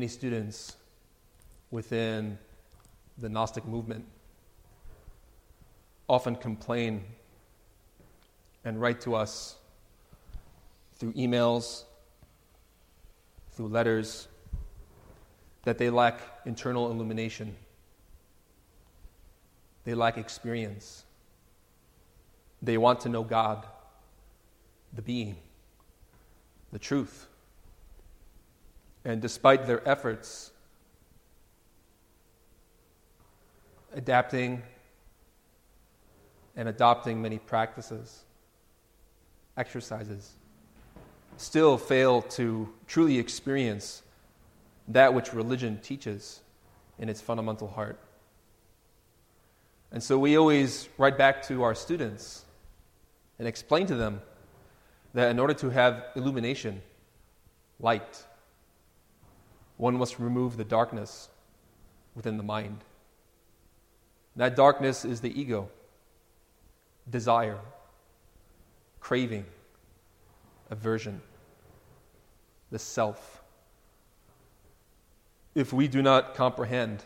Many students within the Gnostic movement often complain and write to us through emails, through letters, that they lack internal illumination. They lack experience. They want to know God, the being, the truth. And despite their efforts, adapting and adopting many practices, exercises, still fail to truly experience that which religion teaches in its fundamental heart. And so we always write back to our students and explain to them that in order to have illumination, light, one must remove the darkness within the mind. That darkness is the ego, desire, craving, aversion, the self. If we do not comprehend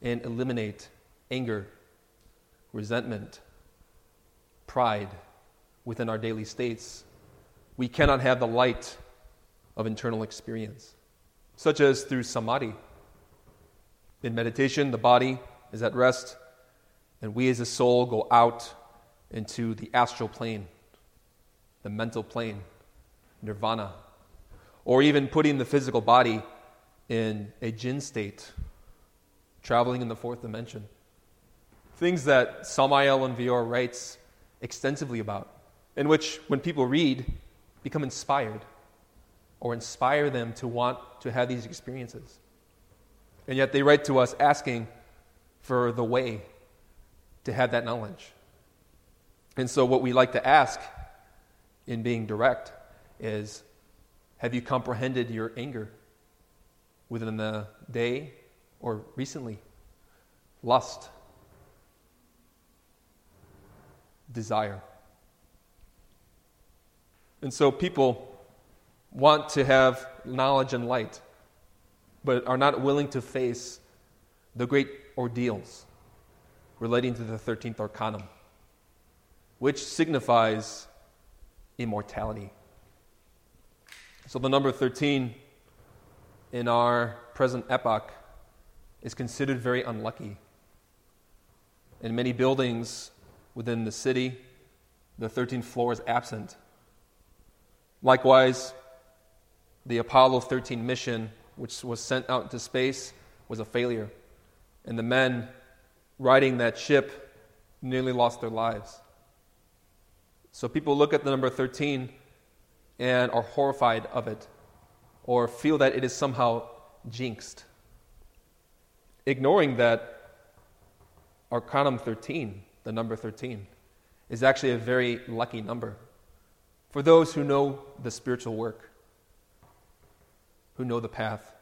and eliminate anger, resentment, pride within our daily states, we cannot have the light of internal experience such as through samadhi. In meditation, the body is at rest, and we as a soul go out into the astral plane, the mental plane, nirvana, or even putting the physical body in a jinn state, traveling in the fourth dimension. Things that Samael Aun Weor writes extensively about, in which, when people read, become inspired or inspire them to want to have these experiences. And yet they write to us asking for the way to have that knowledge. And so, what we like to ask in being direct is Have you comprehended your anger within the day or recently? Lust, desire. And so, people want to have knowledge and light, but are not willing to face the great ordeals relating to the 13th arcanum, which signifies immortality. So, the number 13 in our present epoch is considered very unlucky. In many buildings within the city, the 13th floor is absent. Likewise, the Apollo 13 mission, which was sent out into space, was a failure. And the men riding that ship nearly lost their lives. So people look at the number 13 and are horrified of it or feel that it is somehow jinxed. Ignoring that Arcanum 13, the number 13, is actually a very lucky number for those who know the spiritual work. Who know the path.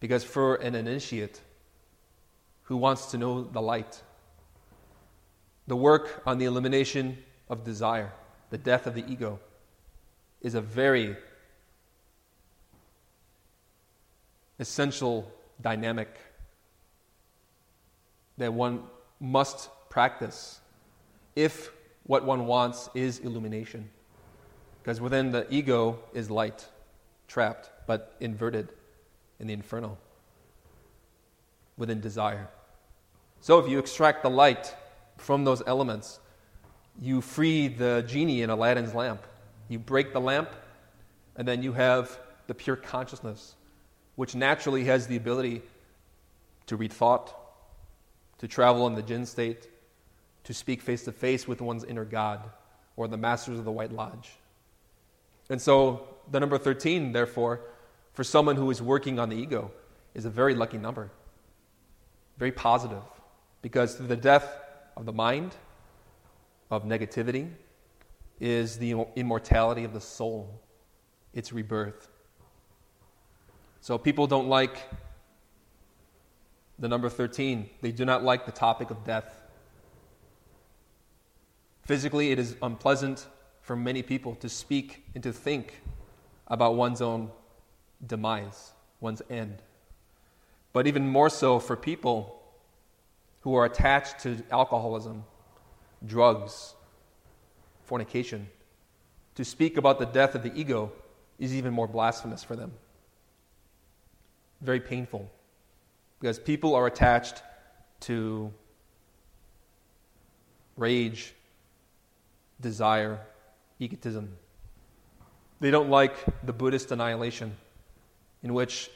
Because for an initiate who wants to know the light, the work on the elimination of desire, the death of the ego, is a very essential dynamic that one must practice if what one wants is illumination. Because within the ego is light, trapped, but inverted in the infernal, within desire. So if you extract the light from those elements, you free the genie in Aladdin's lamp. You break the lamp, and then you have the pure consciousness, which naturally has the ability to read thought, to travel in the jinn state, to speak face to face with one's inner God or the masters of the White Lodge. And so, the number 13, therefore, for someone who is working on the ego, is a very lucky number. Very positive. Because the death of the mind, of negativity, is the immortality of the soul, its rebirth. So people don't like the number 13. They do not like the topic of death. Physically, it is unpleasant for many people to speak and to think about one's own demise, one's end. But even more so for people who are attached to alcoholism, drugs, fornication. To speak about the death of the ego is even more blasphemous for them. Very painful. Because people are attached to rage, desire, egotism. They don't like the Buddhist annihilation, in which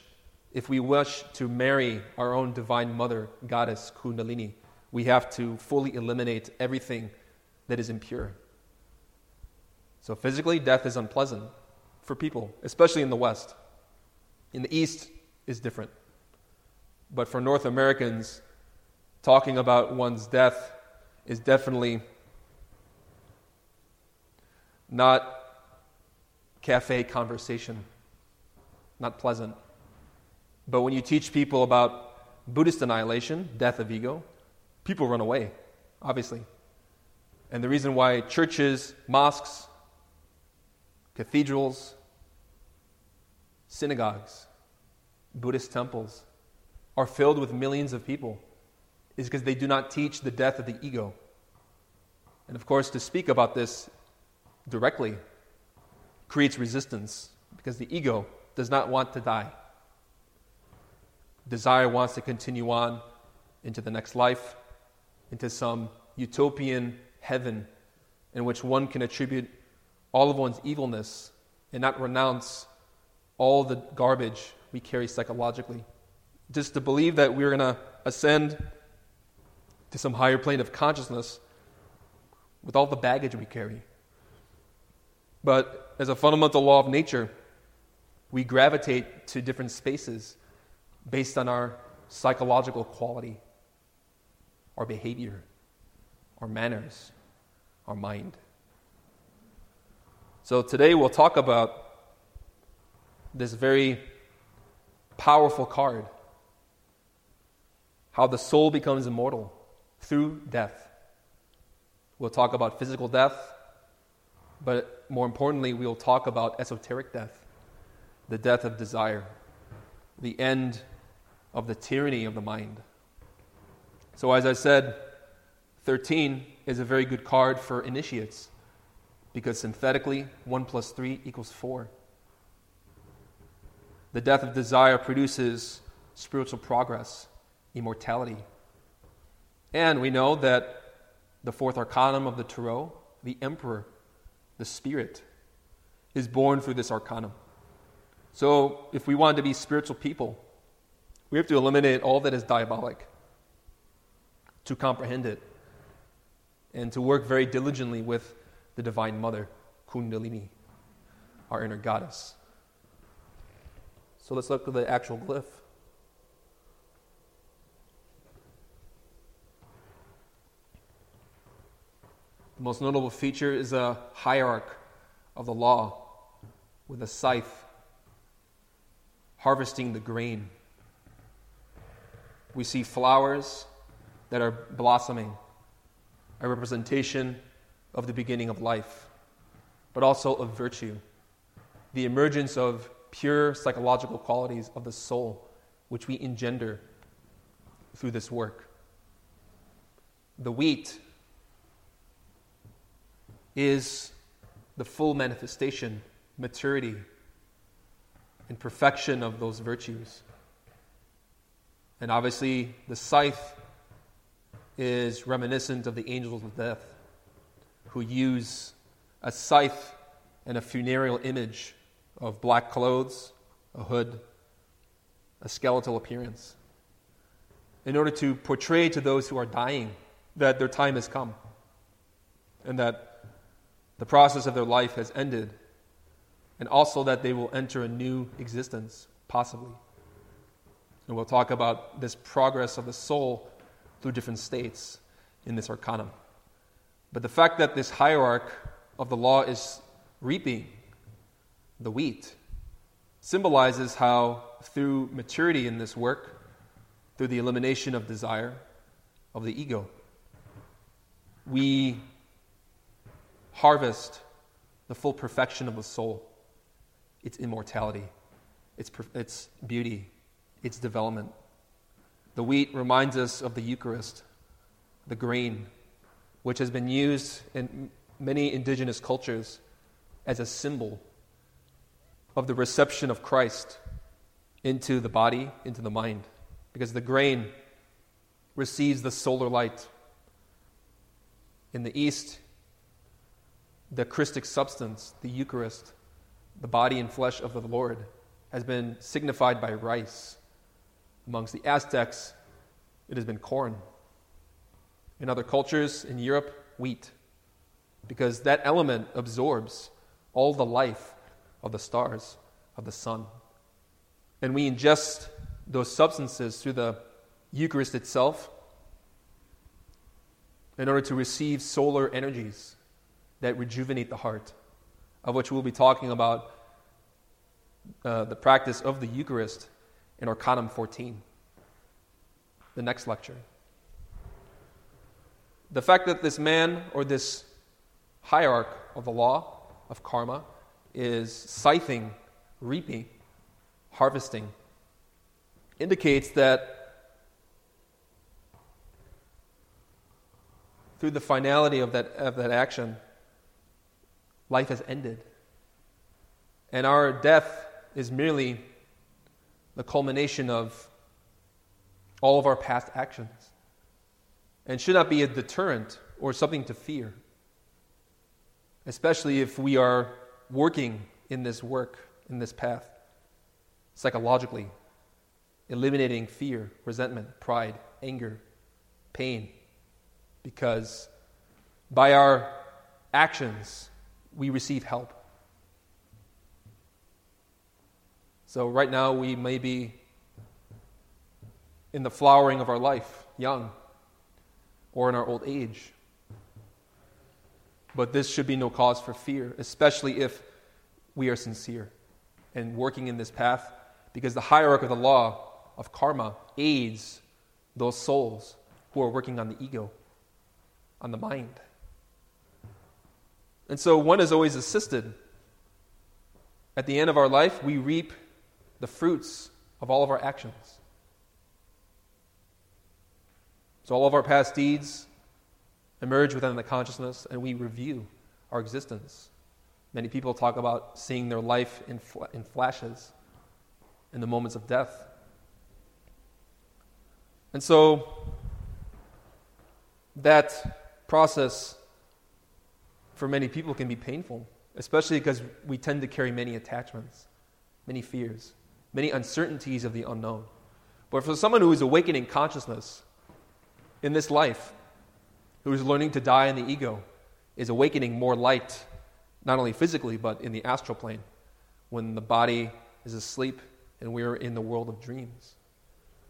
if we wish to marry our own divine mother, goddess Kundalini, we have to fully eliminate everything that is impure. So, physically, death is unpleasant for people, especially in the West. In the East is different. But for North Americans, talking about one's death is definitely not cafe conversation, not pleasant. But when you teach people about Buddhist annihilation, death of ego, people run away, obviously. And the reason why churches, mosques, cathedrals, synagogues, Buddhist temples are filled with millions of people is because they do not teach the death of the ego. And of course, to speak about this directly creates resistance because the ego does not want to die. Desire wants to continue on into the next life, into some utopian heaven in which one can attribute all of one's evilness and not renounce all the garbage we carry psychologically. Just to believe that we're going to ascend to some higher plane of consciousness with all the baggage we carry. But as a fundamental law of nature, we gravitate to different spaces based on our psychological quality, our behavior, our manners, our mind. So today we'll talk about this very powerful card how the soul becomes immortal through death. We'll talk about physical death, but more importantly, we'll talk about esoteric death, the death of desire, the end of the tyranny of the mind. So, as I said, 13 is a very good card for initiates because synthetically, 1 plus 3 equals 4. The death of desire produces spiritual progress, immortality. And we know that the fourth arcanum of the Tarot, the Emperor, the Spirit, is born through this arcanum. So, if we want to be spiritual people, we have to eliminate all that is diabolic, to comprehend it, and to work very diligently with the Divine Mother, Kundalini, our inner goddess. So, let's look at the actual glyph. The most notable feature is a hierarch of the law with a scythe harvesting the grain. We see flowers that are blossoming, a representation of the beginning of life, but also of virtue, the emergence of pure psychological qualities of the soul, which we engender through this work. The wheat is the full manifestation, maturity, and perfection of those virtues. And obviously, the scythe is reminiscent of the angels of death who use a scythe and a funereal image of black clothes, a hood, a skeletal appearance, in order to portray to those who are dying that their time has come and that the process of their life has ended, and also that they will enter a new existence, possibly. And we'll talk about this progress of the soul through different states in this arcanum. But the fact that this hierarch of the law is reaping the wheat symbolizes how, through maturity in this work, through the elimination of desire, of the ego, we harvest the full perfection of the soul, its immortality, its, its beauty, its development. The wheat reminds us of the Eucharist, the grain, which has been used in many indigenous cultures as a symbol of the reception of Christ into the body, into the mind. Because the grain receives the solar light. In the East, the Christic substance, the Eucharist, the body and flesh of the Lord, has been signified by rice. Amongst the Aztecs, it has been corn. In other cultures, in Europe, wheat. Because that element absorbs all the life of the stars, of the sun. And we ingest those substances through the Eucharist itself in order to receive solar energies that rejuvenate the heart, of which we'll be talking about uh, the practice of the Eucharist in Arcanum 14, the next lecture. The fact that this man or this hierarch of the law, of karma, is scything, reaping, harvesting, indicates that through the finality of that, of that action, life has ended. And our death is merely the culmination of all of our past actions and should not be a deterrent or something to fear, especially if we are working in this work, in this path, psychologically, eliminating fear, resentment, pride, anger, pain, because by our actions, we receive help. So, right now, we may be in the flowering of our life, young, or in our old age. But this should be no cause for fear, especially if we are sincere and working in this path, because the hierarchy of the law of karma aids those souls who are working on the ego, on the mind. And so one is always assisted. At the end of our life, we reap the fruits of all of our actions. So all of our past deeds emerge within the consciousness and we review our existence. Many people talk about seeing their life in, fl- in flashes, in the moments of death. And so that process for many people can be painful, especially because we tend to carry many attachments, many fears, many uncertainties of the unknown. But for someone who is awakening consciousness in this life, who is learning to die in the ego, is awakening more light, not only physically, but in the astral plane, when the body is asleep and we're in the world of dreams.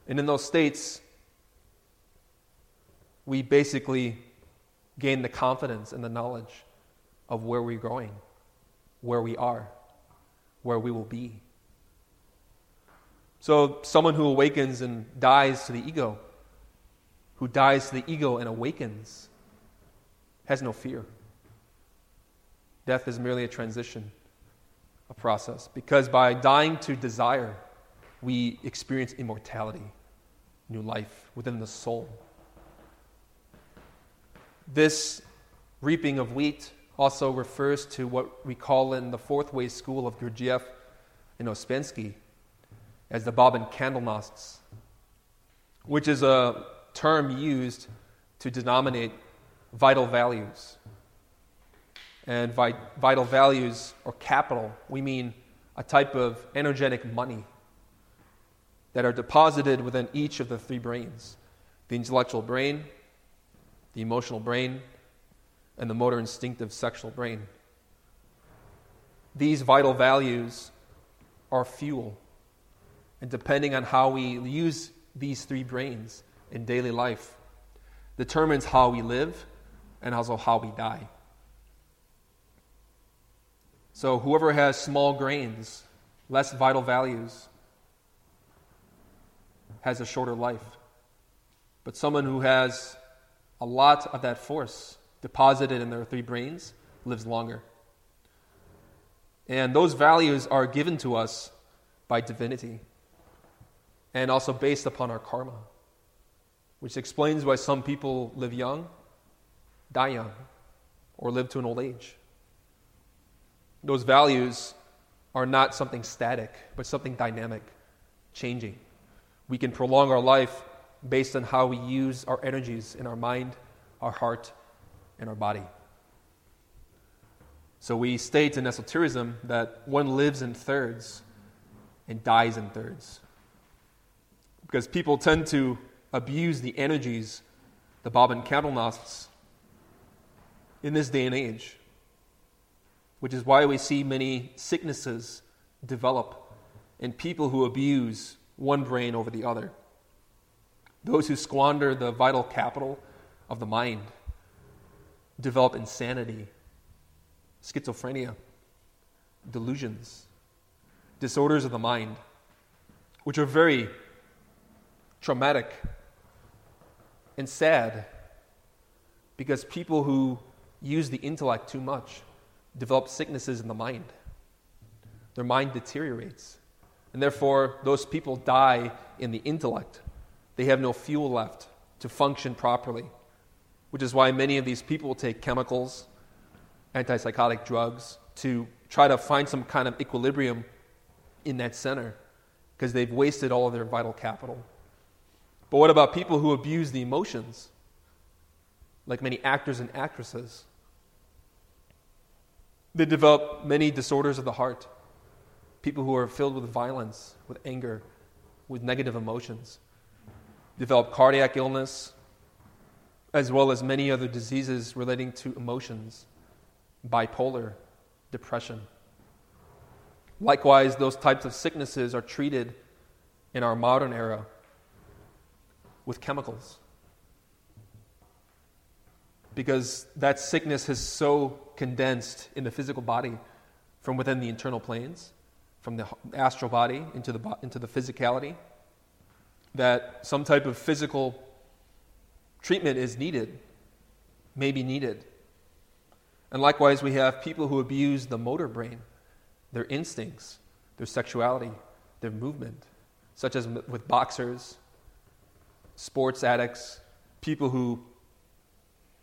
And in those states, we basically gain the confidence and the knowledge of where we're going, where we are, where we will be. So, someone who awakens and dies to the ego, who dies to the ego and awakens, has no fear. Death is merely a transition, a process. Because by dying to desire, we experience immortality, new life within the soul. This reaping of wheat also refers to what we call in the fourth way school of Gurdjieff and Ouspensky as the Bobbin Kandelnost, which is a term used to denominate vital values. And vi- vital values or capital, we mean a type of energetic money that are deposited within each of the three brains the intellectual brain, the emotional brain, and the motor instinctive sexual brain. These vital values are fuel. And depending on how we use these three brains in daily life, determines how we live and also how we die. So, whoever has small grains, less vital values, has a shorter life. But someone who has a lot of that force deposited in their three brains lives longer. And those values are given to us by divinity and also based upon our karma, which explains why some people live young, die young, or live to an old age. Those values are not something static, but something dynamic, changing. We can prolong our life based on how we use our energies in our mind, our heart, and our body. So we state in esotericism that one lives in thirds and dies in thirds. Because people tend to abuse the energies, the Bobbin Kandelnost, in this day and age, which is why we see many sicknesses develop in people who abuse one brain over the other. Those who squander the vital capital of the mind develop insanity, schizophrenia, delusions, disorders of the mind, which are very traumatic and sad because people who use the intellect too much develop sicknesses in the mind. Their mind deteriorates. And therefore, those people die in the intellect. They have no fuel left to function properly, which is why many of these people take chemicals, antipsychotic drugs, to try to find some kind of equilibrium in that center because they've wasted all of their vital capital. But what about people who abuse the emotions, like many actors and actresses? They develop many disorders of the heart people who are filled with violence, with anger, with negative emotions, develop cardiac illness, as well as many other diseases relating to emotions, bipolar, depression. Likewise, those types of sicknesses are treated in our modern era with chemicals. Because that sickness has so condensed in the physical body from within the internal planes from the astral body into the, into the physicality, that some type of physical treatment is needed, may be needed. And likewise, we have people who abuse the motor brain, their instincts, their sexuality, their movement, such as with boxers, sports addicts, people who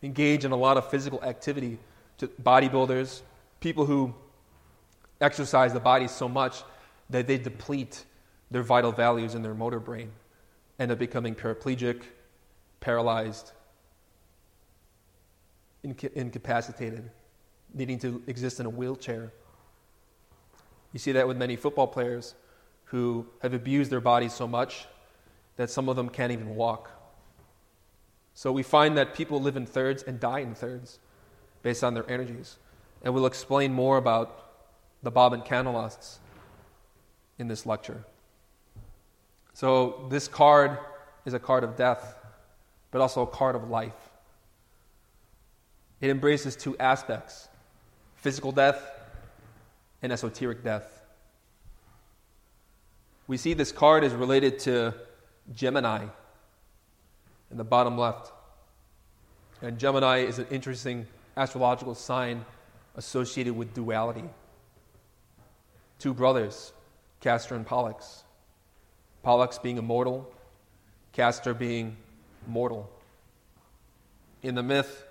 engage in a lot of physical activity, to bodybuilders, people who exercise the body so much that they deplete their vital values in their motor brain, end up becoming paraplegic, paralyzed, inca- incapacitated, needing to exist in a wheelchair. You see that with many football players who have abused their bodies so much that some of them can't even walk. So we find that people live in thirds and die in thirds based on their energies. And we'll explain more about the Bobbin Kandelnost in this lecture. So, this card is a card of death, but also a card of life. It embraces two aspects physical death and esoteric death. we see this card is related to Gemini in the bottom left. And Gemini is an interesting astrological sign associated with duality. Two brothers, Castor and Pollux. Pollux being immortal, Castor being mortal. In the myth,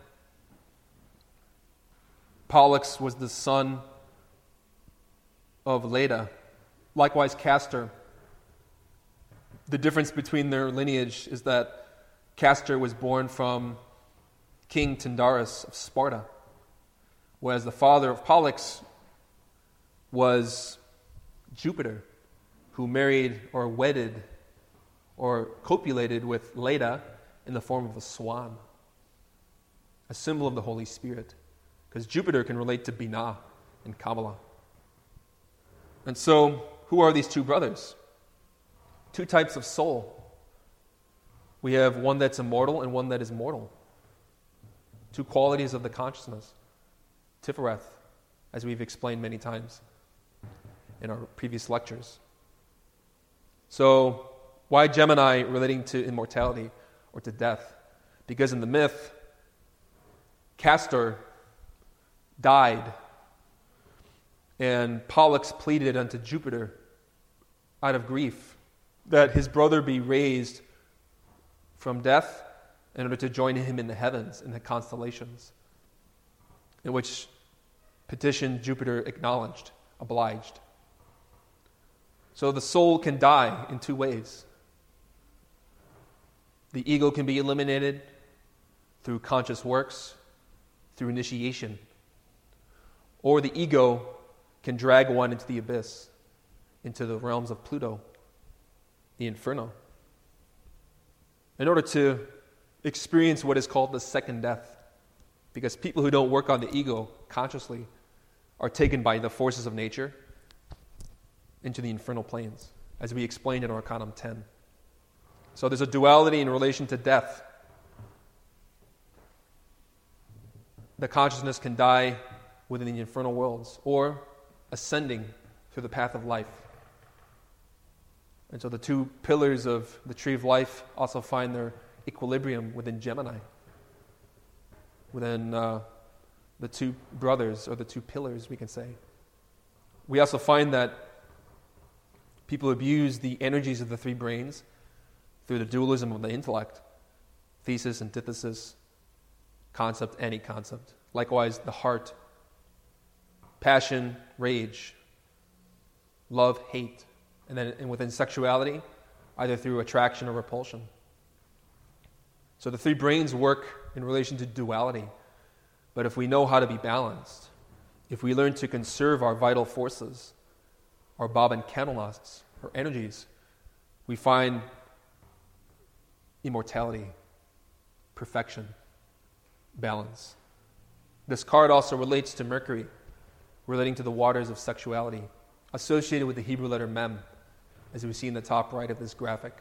Pollux was the son of Leda. Likewise, Castor. The difference between their lineage is that Castor was born from King Tyndarus of Sparta, whereas the father of Pollux was Jupiter, who married or wedded or copulated with Leda in the form of a swan, a symbol of the Holy Spirit, because Jupiter can relate to Binah in Kabbalah. And so, who are these two brothers? Two types of soul. We have one that's immortal and one that is mortal. Two qualities of the consciousness. Tifereth, as we've explained many times in our previous lectures. So, why Gemini relating to immortality or to death? Because in the myth, Castor died, and Pollux pleaded unto Jupiter out of grief that his brother be raised from death in order to join him in the heavens, in the constellations, in which petition Jupiter acknowledged, obliged. So the soul can die in two ways. The ego can be eliminated through conscious works, through initiation. Or the ego can drag one into the abyss, into the realms of Pluto, the inferno, in order to experience what is called the second death. Because people who don't work on the ego consciously are taken by the forces of nature into the infernal planes, as we explained in Arcanum 10. So there's a duality in relation to death. The consciousness can die within the infernal worlds or ascending through the path of life. And so the two pillars of the tree of life also find their equilibrium within Gemini, within uh, the two brothers or the two pillars, we can say. We also find that People abuse the energies of the three brains through the dualism of the intellect thesis, antithesis, concept, any concept. Likewise, the heart, passion, rage, love, hate. And then and within sexuality, either through attraction or repulsion. So the three brains work in relation to duality. But if we know how to be balanced, if we learn to conserve our vital forces, our bobbin kandelnosts, or energies, we find immortality, perfection, balance. This card also relates to Mercury, relating to the waters of sexuality, associated with the Hebrew letter Mem, as we see in the top right of this graphic,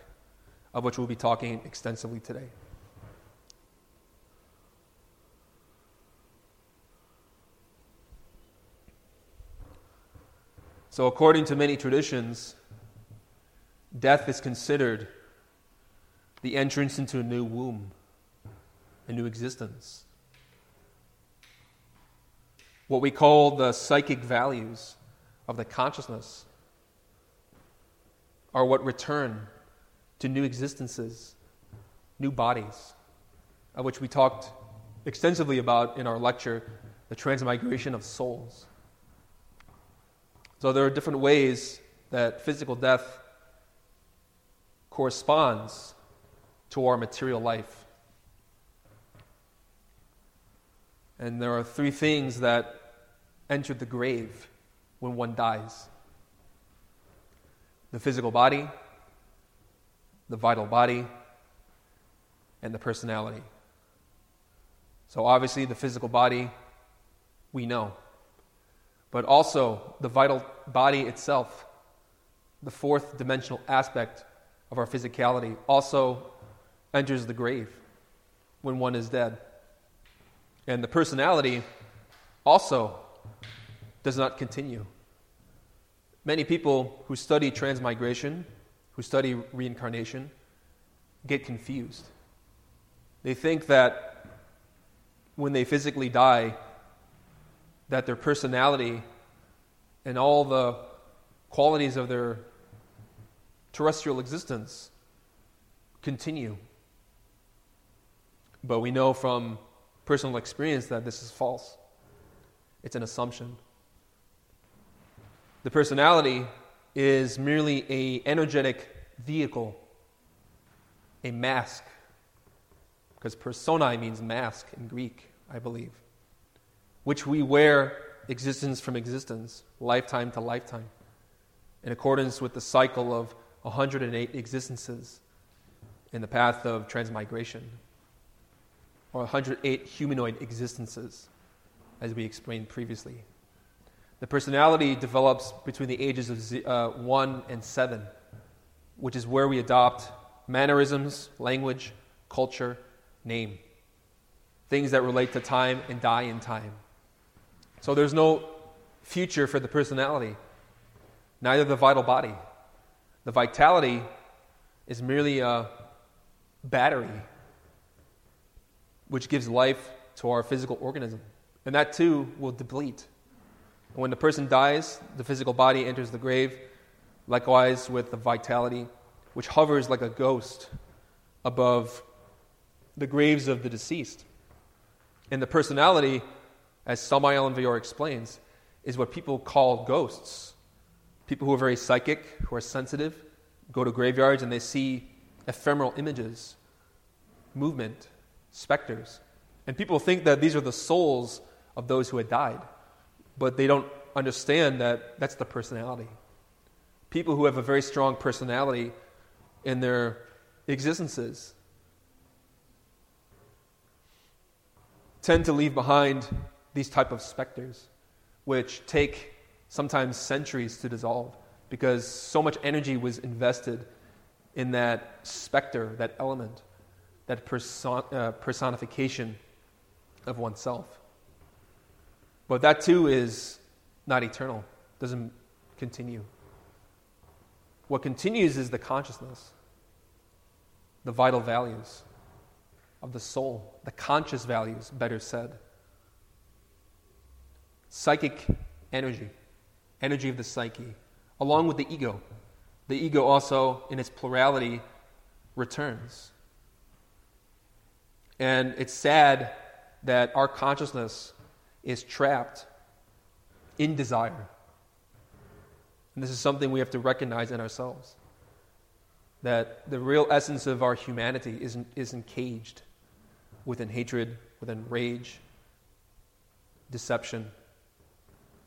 of which we'll be talking extensively today. So, according to many traditions, death is considered the entrance into a new womb, a new existence. What we call the psychic values of the consciousness are what return to new existences, new bodies, of which we talked extensively about in our lecture, The Transmigration of Souls. So there are different ways that physical death corresponds to our material life. And there are three things that enter the grave when one dies the physical body, the vital body, and the personality. So, obviously, the physical body, we know but also the vital body itself, the fourth dimensional aspect of our physicality, also enters the grave when one is dead. And the personality also does not continue. Many people who study transmigration, who study reincarnation, get confused. They think that when they physically die, that their personality and all the qualities of their terrestrial existence continue. But we know from personal experience that this is false. It's an assumption. The personality is merely a energetic vehicle, a mask, because personae means mask in Greek, I believe, which we wear existence from existence, lifetime to lifetime, in accordance with the cycle of 108 existences in the path of transmigration, or 108 humanoid existences, as we explained previously. The personality develops between the ages of uh, 1 and 7, which is where we adopt mannerisms, language, culture, name. Things that relate to time and die in time. So there's no future for the personality, neither the vital body. The vitality is merely a battery which gives life to our physical organism. And that too will deplete. When the person dies, the physical body enters the grave, likewise with the vitality, which hovers like a ghost above the graves of the deceased. And the personality, as Samael Aun Weor explains, is what people call ghosts. People who are very psychic, who are sensitive, go to graveyards and they see ephemeral images, movement, specters. And people think that these are the souls of those who had died, but they don't understand that that's the personality. People who have a very strong personality in their existences tend to leave behind these type of specters, which take sometimes centuries to dissolve because so much energy was invested in that specter, that element, that person, uh, personification of oneself. But that too is not eternal, doesn't continue. What continues is the consciousness, the vital values of the soul, the conscious values, better said. Psychic energy, energy of the psyche, along with the ego. The ego also, in its plurality, returns. And it's sad that our consciousness is trapped in desire. And this is something we have to recognize in ourselves that the real essence of our humanity isn't, isn't caged within hatred, within rage, deception,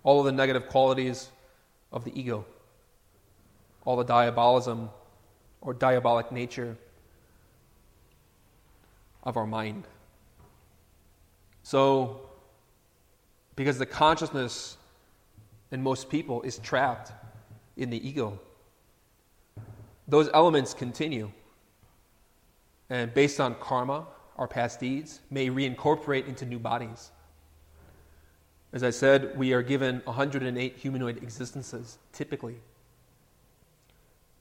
all of the negative qualities of the ego, all the diabolism or diabolic nature of our mind. So, because the consciousness in most people is trapped in the ego, those elements continue. And based on karma, our past deeds, may reincorporate into new bodies. As I said, we are given 108 humanoid existences, typically.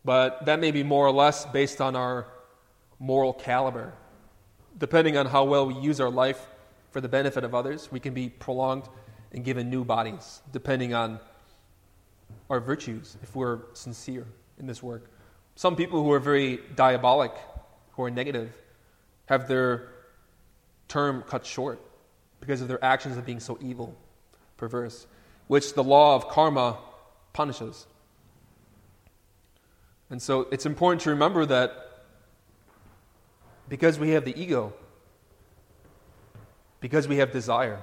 But that may be more or less based on our moral caliber. Depending on how well we use our life for the benefit of others, we can be prolonged and given new bodies, depending on our virtues, if we're sincere in this work. Some people who are very diabolic, who are negative, have their term cut short because of their actions of being so evil, perverse, which the law of karma punishes. And so it's important to remember that because we have the ego, because we have desire,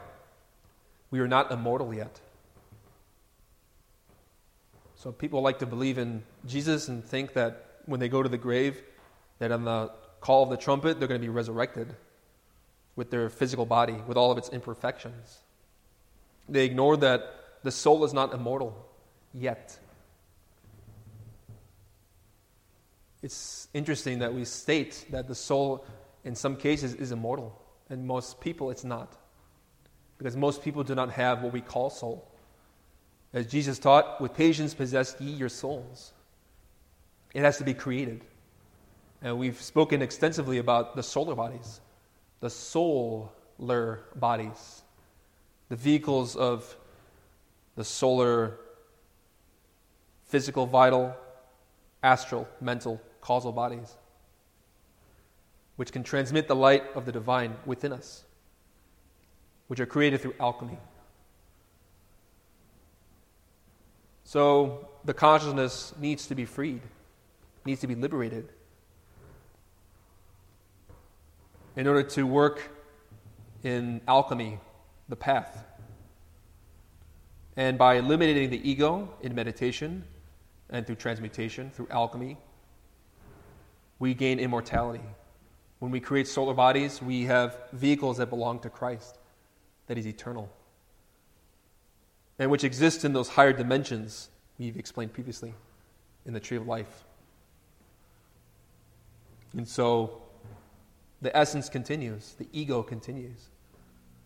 we are not immortal yet. So people like to believe in Jesus and think that when they go to the grave, that on the call of the trumpet, they're going to be resurrected with their physical body, with all of its imperfections. They ignore that the soul is not immortal yet. It's interesting that we state that the soul, in some cases, is immortal, and most people it's not. Because most people do not have what we call soul. As Jesus taught, with patience possess ye your souls. It has to be created. And we've spoken extensively about the solar bodies, the solar bodies, the vehicles of the solar, physical, vital, astral, mental, causal bodies, which can transmit the light of the divine within us, which are created through alchemy. So the consciousness needs to be freed, needs to be liberated. In order to work in alchemy, the path. And by eliminating the ego in meditation and through transmutation, through alchemy, we gain immortality. When we create solar bodies, we have vehicles that belong to Christ, that is eternal and which exist in those higher dimensions we've explained previously in the tree of life. And so the essence continues, the ego continues.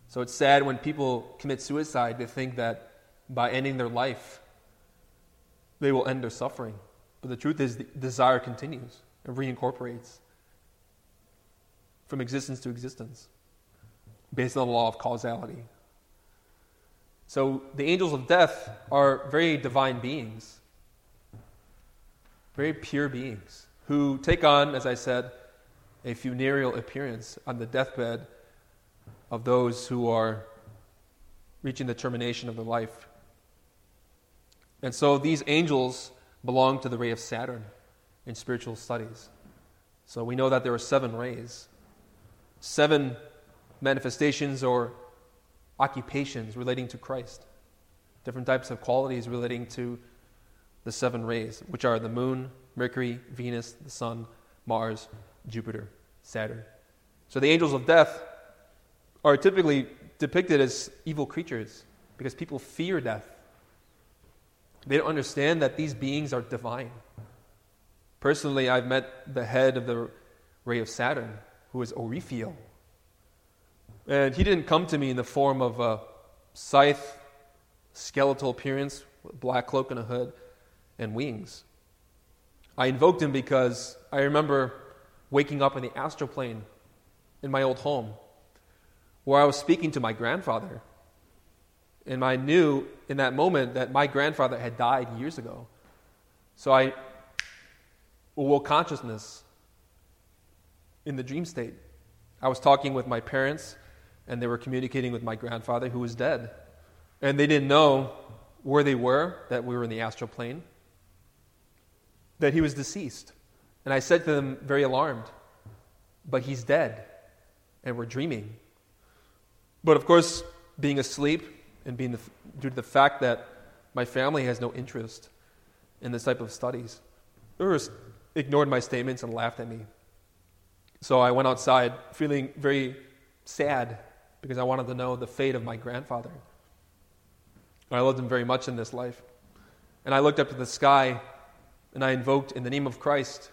So it's sad when people commit suicide to think that by ending their life, they will end their suffering. But the truth is, the desire continues reincorporates from existence to existence based on the law of causality. So the angels of death are very divine beings, very pure beings who take on, as I said, a funereal appearance on the deathbed of those who are reaching the termination of their life. And so these angels belong to the ray of Saturn in spiritual studies. So we know that there are seven rays, seven manifestations or occupations relating to Christ, different types of qualities relating to the seven rays, which are the moon, Mercury, Venus, the sun, Mars, Jupiter, Saturn. So the angels of death are typically depicted as evil creatures because people fear death. They don't understand that these beings are divine. Personally, I've met the head of the ray of Saturn, who is Orifiel. And he didn't come to me in the form of a scythe, skeletal appearance, with black cloak and a hood, and wings. I invoked him because I remember waking up in the astral plane in my old home where I was speaking to my grandfather. And I knew in that moment that my grandfather had died years ago. So I awoke consciousness in the dream state. I was talking with my parents and they were communicating with my grandfather who was dead. And they didn't know where they were, that we were in the astral plane, that he was deceased. And I said to them, very alarmed, but he's dead, and we're dreaming. But of course, being asleep and being the, due to the fact that my family has no interest in this type of studies, they just ignored my statements and laughed at me. So I went outside feeling very sad because I wanted to know the fate of my grandfather. I loved him very much in this life. And I looked up to the sky and I invoked in the name of Christ,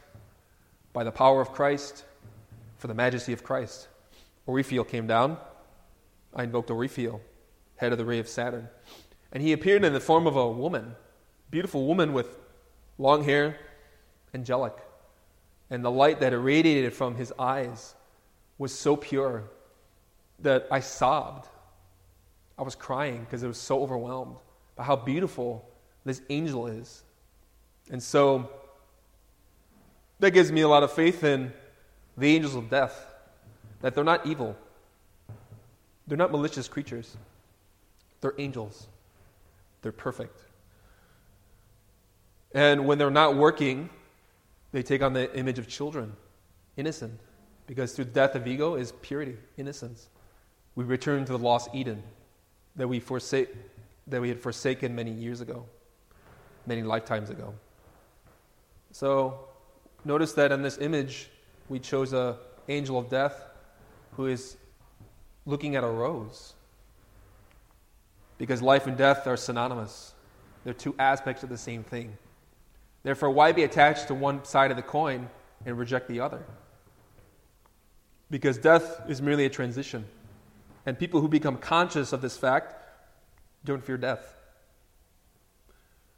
by the power of Christ, for the majesty of Christ. Orifiel came down. I invoked Orifiel, head of the ray of Saturn. And he appeared in the form of a woman, beautiful woman with long hair, angelic. And the light that irradiated from his eyes was so pure that I sobbed. I was crying because I was so overwhelmed by how beautiful this angel is. And so that gives me a lot of faith in the angels of death, that they're not evil, they're not malicious creatures, they're angels, they're perfect. And when they're not working, they take on the image of children, innocent, because through death of ego is purity, innocence we return to the lost Eden that we, forsake, that we had forsaken many years ago, many lifetimes ago. So notice that in this image, we chose an angel of death who is looking at a rose. Because life and death are synonymous, they're two aspects of the same thing. Therefore, why be attached to one side of the coin and reject the other? Because death is merely a transition. And people who become conscious of this fact don't fear death.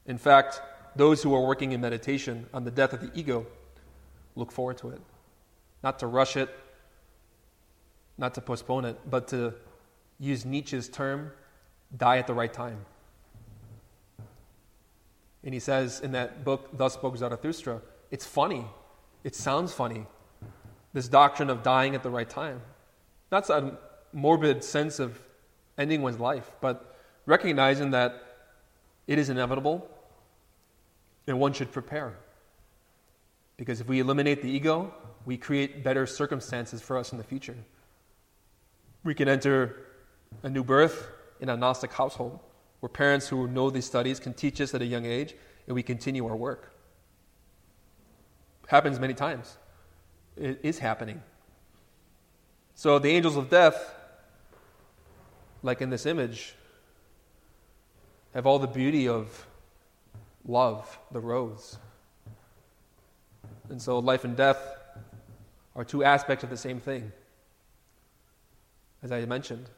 In fact, those who are working in meditation on the death of the ego look forward to it. Not to rush it, not to postpone it, but to use Nietzsche's term, die at the right time. And he says in that book, Thus Spoke Zarathustra, it's funny. It sounds funny. This doctrine of dying at the right time. That's a morbid sense of ending one's life, but recognizing that it is inevitable and one should prepare. Because if we eliminate the ego, we create better circumstances for us in the future. We can enter a new birth in a Gnostic household where parents who know these studies can teach us at a young age and we continue our work. Happens many times. It is happening. So the angels of death, like in this image, have all the beauty of love, the rose. And so life and death are two aspects of the same thing, as I mentioned.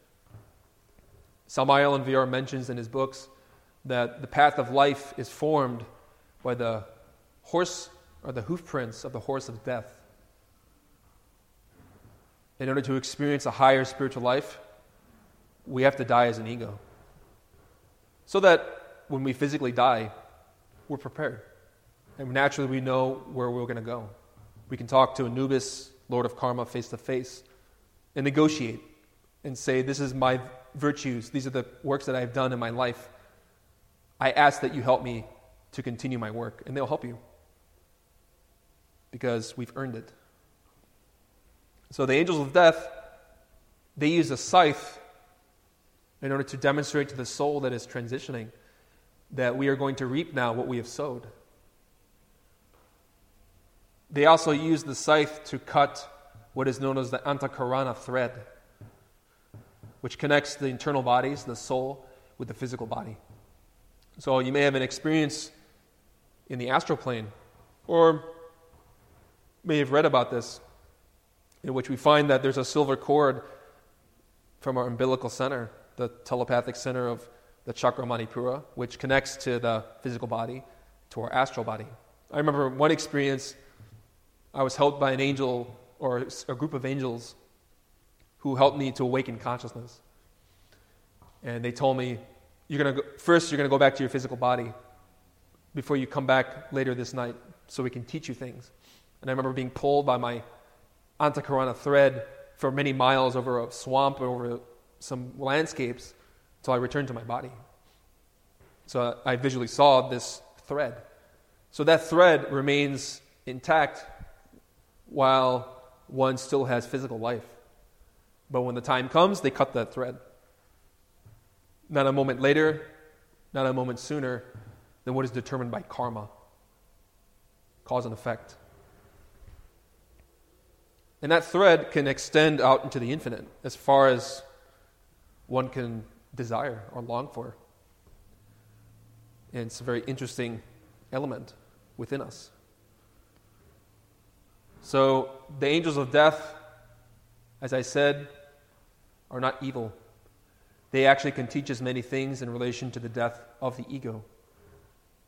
Samael Aun Weor mentions in his books that the path of life is formed by the horse or the hoof prints of the horse of death. In order to experience a higher spiritual life, we have to die as an ego. So that when we physically die, we're prepared. And naturally, we know where we're going to go. We can talk to Anubis, Lord of Karma, face to face and negotiate and say, This is my virtues. These are the works that I've done in my life. I ask that you help me to continue my work. And they'll help you because we've earned it. So the angels of death, they use a scythe in order to demonstrate to the soul that is transitioning that we are going to reap now what we have sowed. They also use the scythe to cut what is known as the antakarana thread, which connects the internal bodies, the soul, with the physical body. So you may have an experience in the astral plane, or may have read about this, in which we find that there's a silver cord from our umbilical center, the telepathic center of the chakra manipura, which connects to the physical body, to our astral body. I remember one experience, I was helped by an angel or a group of angels who helped me to awaken consciousness. And they told me, you're gonna go, first, you're going to go back to your physical body before you come back later this night so we can teach you things. And I remember being pulled by my Antakarana thread for many miles over a swamp, over some landscapes until I returned to my body. So uh, I visually saw this thread. So that thread remains intact while one still has physical life. But when the time comes, they cut that thread. Not a moment later, not a moment sooner than what is determined by karma cause and effect. And that thread can extend out into the infinite as far as one can desire or long for. And it's a very interesting element within us. So, the angels of death, as I said, are not evil. They actually can teach us many things in relation to the death of the ego.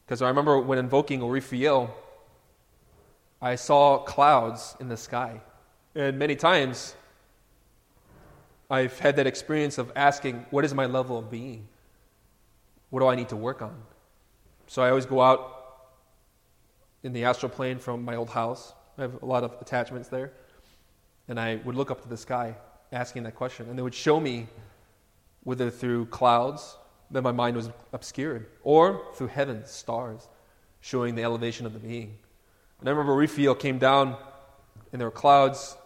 Because I remember when invoking Orifiel, I saw clouds in the sky. And many times I've had that experience of asking, what is my level of being? What do I need to work on? So I always go out in the astral plane from my old house. I have a lot of attachments there. And I would look up to the sky asking that question. And they would show me, whether through clouds that my mind was obscured, or through heavens, stars, showing the elevation of the being. And I remember Raphael came down, and there were clouds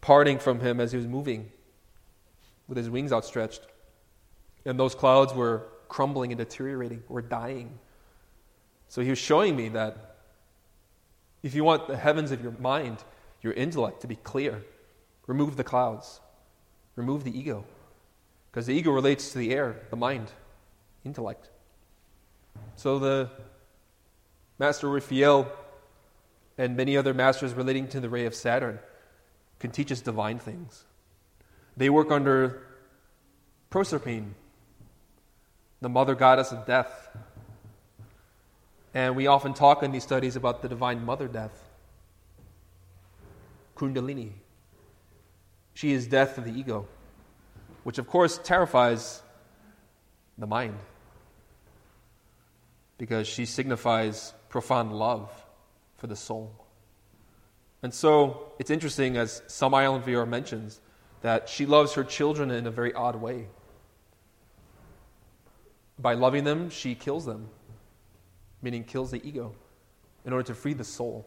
parting from him as he was moving with his wings outstretched. And those clouds were crumbling and deteriorating, were dying. So he was showing me that if you want the heavens of your mind, your intellect to be clear, remove the clouds, remove the ego. Because the ego relates to the air, the mind, intellect. So the Master Raphael and many other masters relating to the ray of Saturn can teach us divine things. They work under Proserpine, the mother goddess of death. And we often talk in these studies about the divine mother death, Kundalini. She is death of the ego, which of course terrifies the mind because she signifies profound love for the soul. And so it's interesting, as Samael Aun mentions, that she loves her children in a very odd way. By loving them, she kills them, meaning kills the ego, in order to free the soul,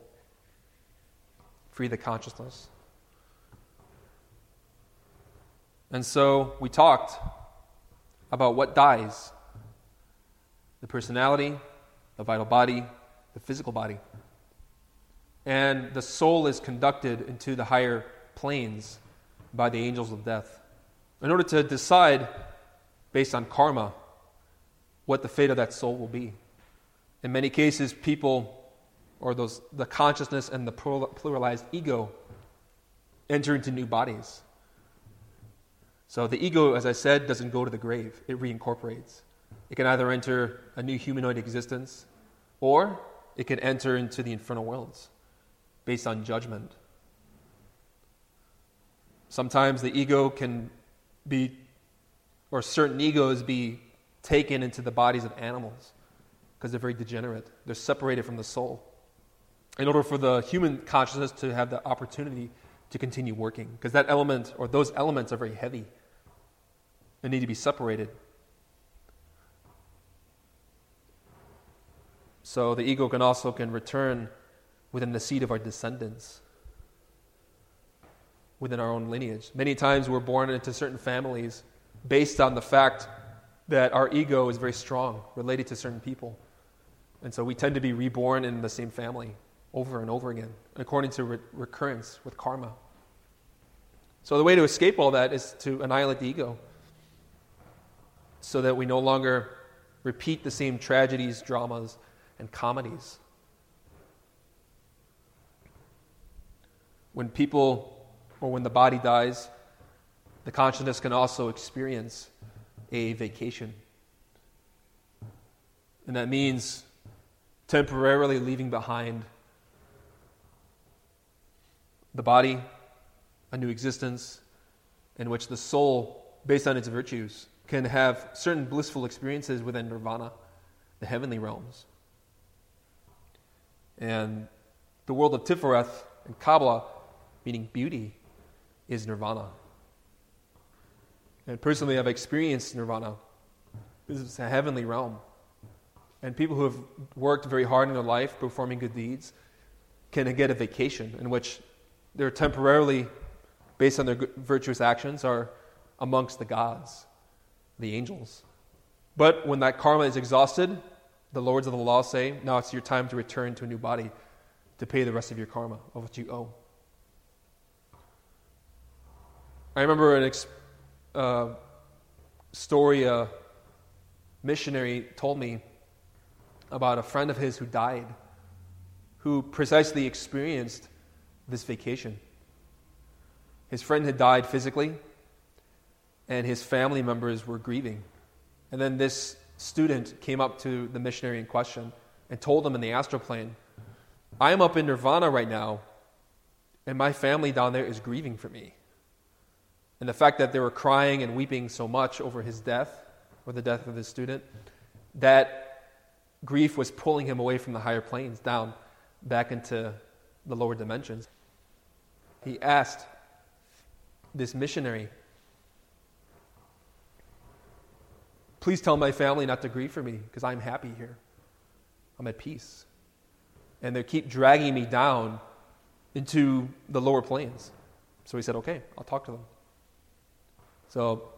free the consciousness. And so we talked about what dies the personality, the vital body, the physical body. And the soul is conducted into the higher planes by the angels of death in order to decide, based on karma, what the fate of that soul will be. In many cases, people, or those, the consciousness and the pluralized ego, enter into new bodies. So the ego, as I said, doesn't go to the grave, it reincorporates. It can either enter a new humanoid existence or it can enter into the infernal worlds based on judgment. Sometimes the ego can be, or certain egos be taken into the bodies of animals because they're very degenerate. They're separated from the soul. In order for the human consciousness to have the opportunity to continue working, because that element or those elements are very heavy and need to be separated. So the ego can also can return within the seed of our descendants, within our own lineage. Many times we're born into certain families based on the fact that our ego is very strong, related to certain people. And so we tend to be reborn in the same family over and over again, according to re- recurrence with karma. So the way to escape all that is to annihilate the ego so that we no longer repeat the same tragedies, dramas, and comedies. When people, or when the body dies, the consciousness can also experience a vacation. And that means temporarily leaving behind the body, a new existence, in which the soul, based on its virtues, can have certain blissful experiences within nirvana, the heavenly realms. And the world of Tifereth and Kabbalah, meaning beauty, is nirvana. And personally, I've experienced nirvana. This is a heavenly realm. And people who have worked very hard in their life performing good deeds can get a vacation in which they're temporarily, based on their virtuous actions, are amongst the gods, the angels. But when that karma is exhausted, the lords of the law say, now it's your time to return to a new body to pay the rest of your karma of what you owe. I remember an ex- uh, story a missionary told me about a friend of his who died, who precisely experienced this vacation. His friend had died physically, and his family members were grieving. And then this student came up to the missionary in question and told him in the astral plane, I am up in nirvana right now, and my family down there is grieving for me. And the fact that they were crying and weeping so much over his death, or the death of his student, that grief was pulling him away from the higher planes down back into the lower dimensions. He asked this missionary Please tell my family not to grieve for me because I'm happy here. I'm at peace. And they keep dragging me down into the lower planes. So he said, Okay, I'll talk to them. So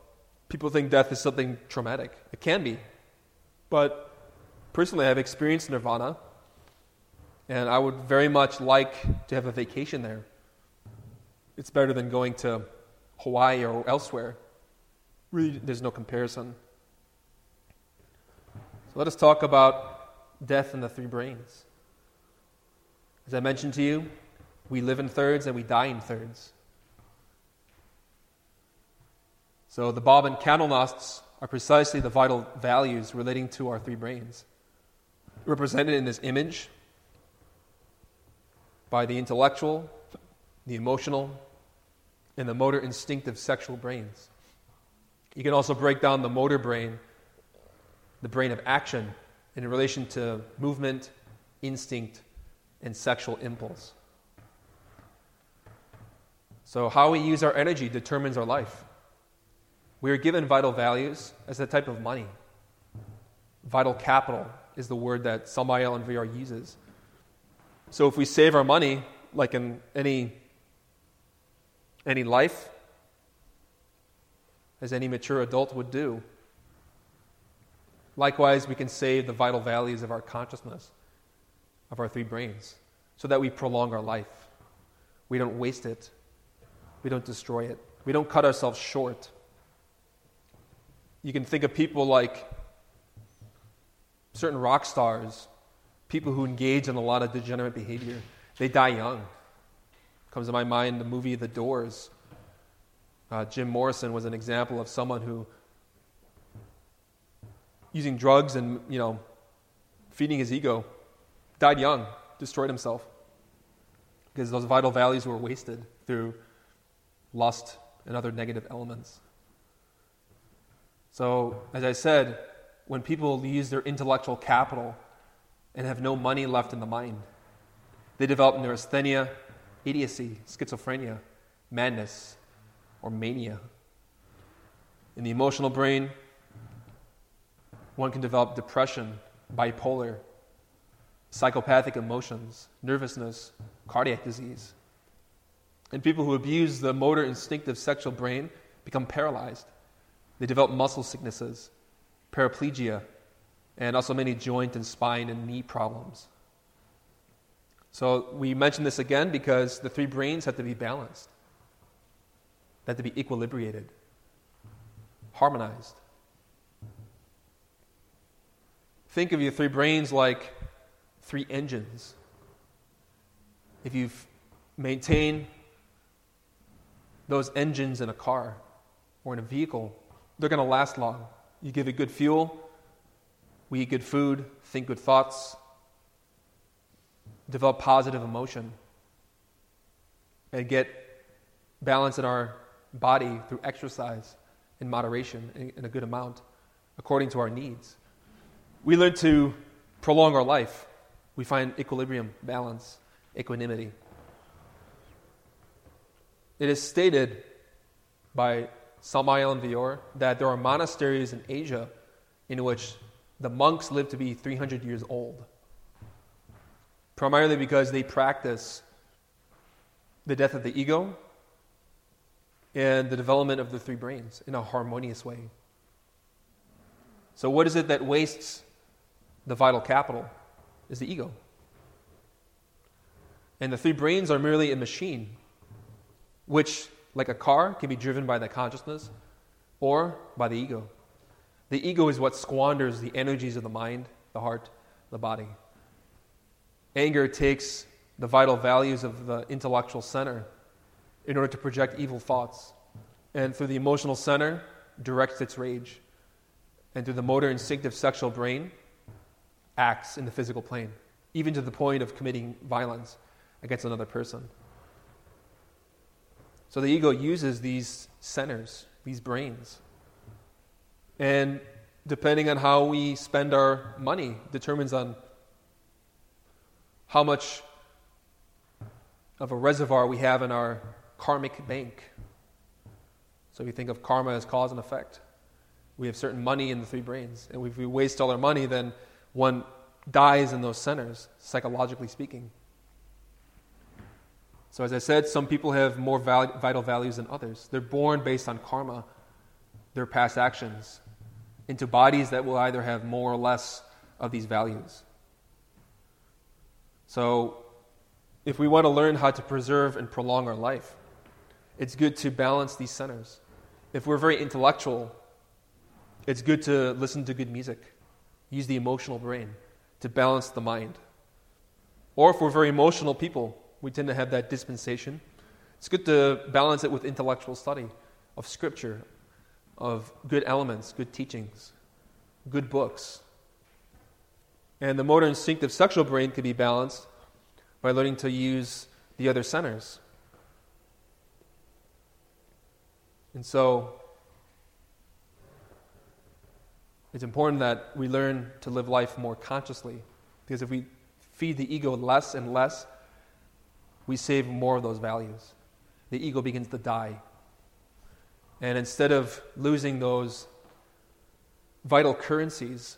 people think death is something traumatic. It can be. But personally, I've experienced nirvana, and I would very much like to have a vacation there. It's better than going to Hawaii or elsewhere. Really, there's no comparison. Let us talk about death in the three brains. As I mentioned to you, we live in thirds and we die in thirds. So the bobbin kandelnosts are precisely the vital values relating to our three brains. represented in this image by the intellectual, the emotional, and the motor instinctive sexual brains. You can also break down the motor brain, the brain of action, in relation to movement, instinct, and sexual impulse. So, how we use our energy determines our life. We are given vital values as a type of money. Vital capital is the word that Samael Aun Weor uses. So, if we save our money, like in any, any life, as any mature adult would do, likewise, we can save the vital values of our consciousness, of our three brains, so that we prolong our life. We don't waste it, we don't destroy it, we don't cut ourselves short. You can think of people like certain rock stars, people who engage in a lot of degenerate behavior. They die young. Comes to my mind the movie The Doors. Uh, Jim Morrison was an example of someone who, using drugs and you know, feeding his ego, died young, destroyed himself because those vital values were wasted through lust and other negative elements. So, as I said, when people use their intellectual capital and have no money left in the mind, they develop neurasthenia, idiocy, schizophrenia, madness, or mania. In the emotional brain, one can develop depression, bipolar, psychopathic emotions, nervousness, cardiac disease. And people who abuse the motor instinctive sexual brain become paralyzed. They develop muscle sicknesses, paraplegia, and also many joint and spine and knee problems. So we mention this again because the three brains have to be balanced, they have to be equilibrated, harmonized. Think of your three brains like three engines. If you maintain those engines in a car or in a vehicle, they're going to last long. You give it good fuel, we eat good food, think good thoughts, develop positive emotion, and get balance in our body through exercise in moderation in a good amount according to our needs. We learn to prolong our life. We find equilibrium, balance, equanimity. It is stated by Samael Aun Weor that there are monasteries in Asia in which the monks live to be 300 years old, primarily because they practice the death of the ego and the development of the three brains in a harmonious way. So, what is it that wastes the vital capital? Is the ego. And the three brains are merely a machine, which like a car, can be driven by the consciousness or by the ego. The ego is what squanders the energies of the mind, the heart, the body. Anger takes the vital values of the intellectual center in order to project evil thoughts, and through the emotional center, directs its rage, and through the motor instinctive sexual brain, acts in the physical plane, even to the point of committing violence against another person. So the ego uses these centers, these brains. And depending on how we spend our money determines on how much of a reservoir we have in our karmic bank. So we think of karma as cause and effect. We have certain money in the three brains. And if we waste all our money, then one dies in those centers, psychologically speaking. So, as I said, some people have more val- vital values than others. They're born based on karma, their past actions, into bodies that will either have more or less of these values. So, if we want to learn how to preserve and prolong our life, it's good to balance these centers. If we're very intellectual, it's good to listen to good music, use the emotional brain to balance the mind. Or if we're very emotional people, we tend to have that dispensation. It's good to balance it with intellectual study of Scripture, of good elements, good teachings, good books. And the motor instinctive sexual brain can be balanced by learning to use the other centers. And so it's important that we learn to live life more consciously. Because if we feed the ego less and less, we save more of those values. The ego begins to die. And instead of losing those vital currencies,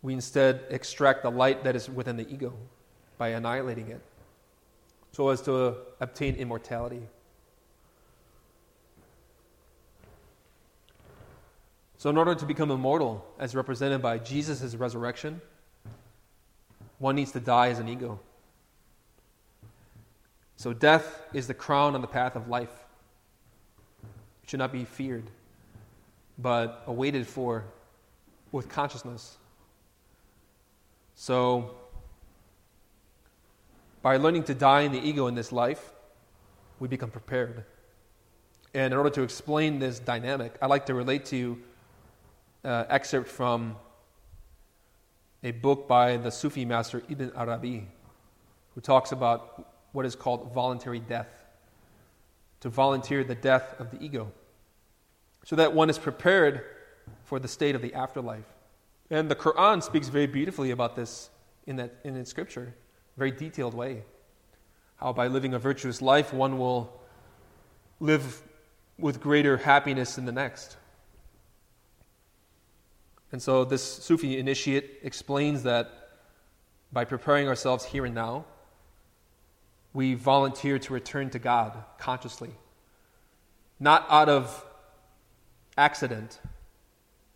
we instead extract the light that is within the ego by annihilating it so as to obtain immortality. So, in order to become immortal, as represented by Jesus' resurrection, one needs to die as an ego. So, death is the crown on the path of life. It should not be feared, but awaited for with consciousness. So, by learning to die in the ego in this life, we become prepared. And in order to explain this dynamic, I like to relate to you uh, excerpt from a book by the Sufi master Ibn Arabi, who talks about what is called voluntary death, to volunteer the death of the ego, so that one is prepared for the state of the afterlife. And the Quran speaks very beautifully about this in, that, in its scripture, very detailed way. How by living a virtuous life, one will live with greater happiness in the next. And so this Sufi initiate explains that by preparing ourselves here and now, we volunteer to return to God consciously, not out of accident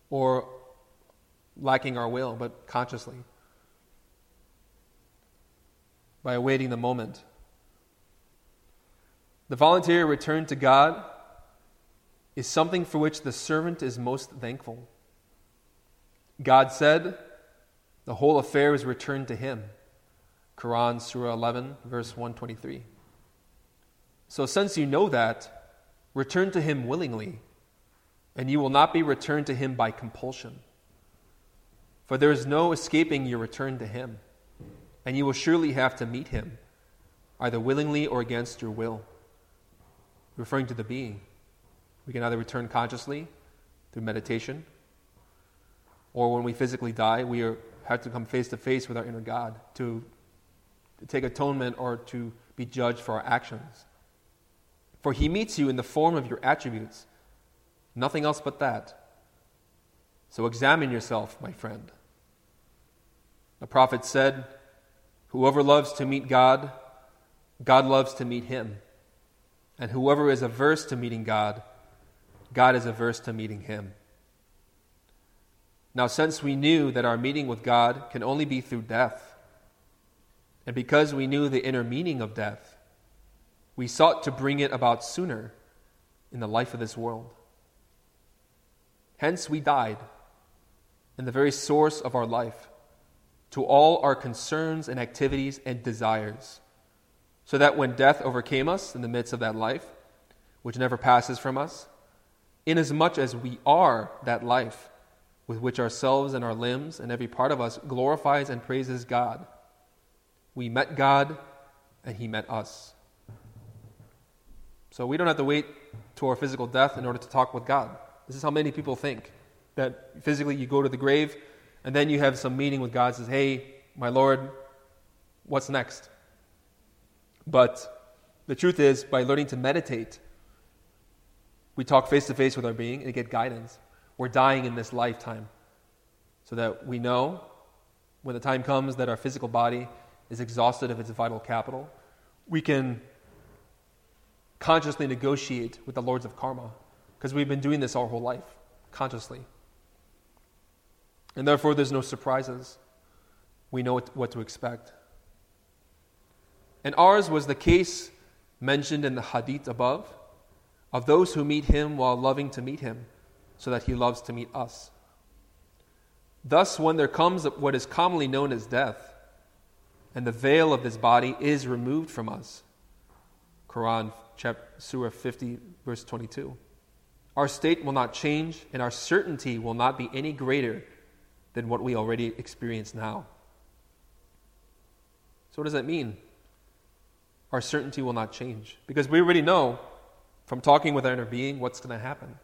or lacking our will, but consciously, by awaiting the moment. The voluntary return to God is something for which the servant is most thankful. God said, the whole affair is returned to him. Quran Surah 11, verse 123. So, since you know that, return to him willingly, and you will not be returned to him by compulsion. For there is no escaping your return to him, and you will surely have to meet him, either willingly or against your will. Referring to the being, we can either return consciously through meditation or when we physically die, we are, have to come face to face with our inner God to, to take atonement or to be judged for our actions. For he meets you in the form of your attributes, nothing else but that. So examine yourself, my friend. The prophet said, Whoever loves to meet God, God loves to meet him. And whoever is averse to meeting God, God is averse to meeting him. Now, since we knew that our meeting with God can only be through death, and because we knew the inner meaning of death, we sought to bring it about sooner in the life of this world. Hence, we died in the very source of our life to all our concerns and activities and desires, so that when death overcame us in the midst of that life, which never passes from us, inasmuch as we are that life, with which ourselves and our limbs and every part of us glorifies and praises God. We met God and He met us. So we don't have to wait to our physical death in order to talk with God. This is how many people think that physically you go to the grave and then you have some meeting with God, says, Hey, my Lord, what's next? But the truth is, by learning to meditate, we talk face to face with our being and get guidance. We're dying in this lifetime so that we know when the time comes that our physical body is exhausted of its vital capital, we can consciously negotiate with the lords of karma because we've been doing this our whole life, consciously. And therefore, there's no surprises. We know what to expect. And ours was the case mentioned in the hadith above of those who meet him while loving to meet him so that he loves to meet us. Thus, when there comes what is commonly known as death, and the veil of this body is removed from us, Quran, chapter, Surah 50, verse 22, our state will not change, and our certainty will not be any greater than what we already experience now. So, what does that mean? Our certainty will not change because we already know from talking with our inner being what's going to happen.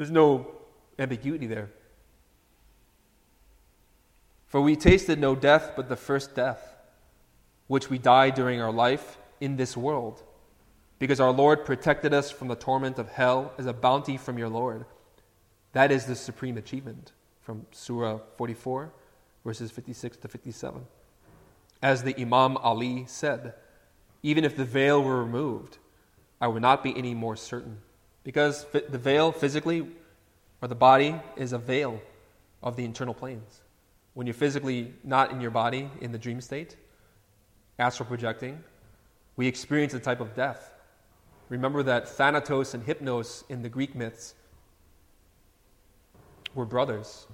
There's no ambiguity there. For we tasted no death but the first death, which we died during our life in this world, because our Lord protected us from the torment of hell as a bounty from your Lord. That is the supreme achievement from Surah 44, verses 56 to 57. As the Imam Ali said, even if the veil were removed, I would not be any more certain. Because the veil physically, or the body, is a veil of the internal planes. When you're physically not in your body in the dream state, astral projecting, we experience a type of death. Remember that Thanatos and Hypnos in the Greek myths were brothers.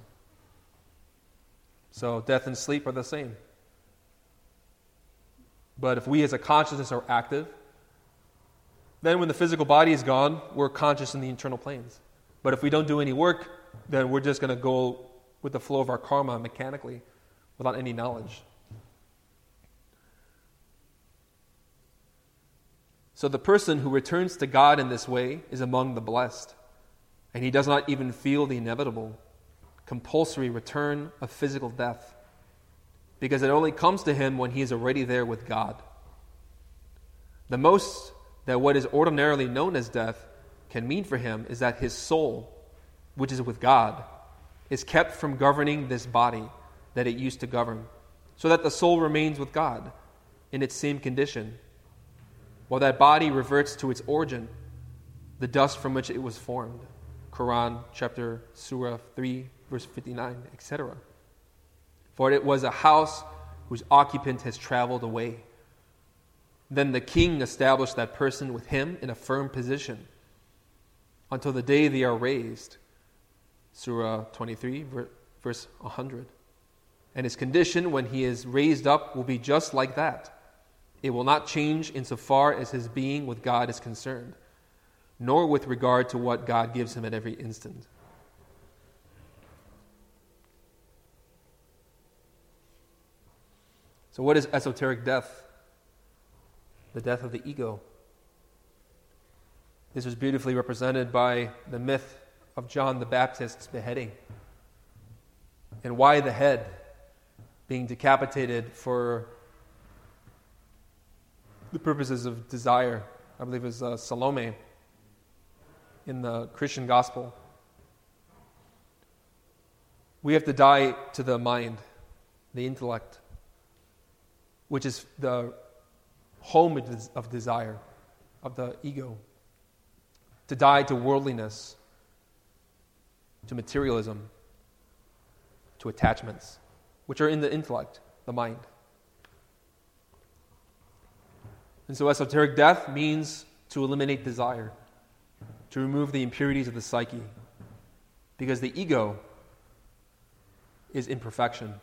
So death and sleep are the same. But if we as a consciousness are active, then when the physical body is gone, we're conscious in the internal planes. But if we don't do any work, then we're just going to go with the flow of our karma mechanically without any knowledge. So the person who returns to God in this way is among the blessed, and he does not even feel the inevitable, compulsory return of physical death, because it only comes to him when he is already there with God. The most that what is ordinarily known as death can mean for him is that his soul, which is with God, is kept from governing this body that it used to govern, so that the soul remains with God in its same condition, while that body reverts to its origin, the dust from which it was formed. Quran chapter Surah 3, verse 59, etc. For it was a house whose occupant has traveled away. Then the king established that person with him in a firm position until the day they are raised Surah 23, verse 100. And his condition when he is raised up will be just like that. It will not change insofar as his being with God is concerned, nor with regard to what God gives him at every instant. So, what is esoteric death? The death of the ego. This was beautifully represented by the myth of John the Baptist's beheading and why the head being decapitated for the purposes of desire. I believe is uh, Salome in the Christian gospel. We have to die to the mind, the intellect, which is the home of desire, of the ego. To die to worldliness, to materialism, to attachments, which are in the intellect, the mind. And so, esoteric death means to eliminate desire, to remove the impurities of the psyche, because the ego is imperfection.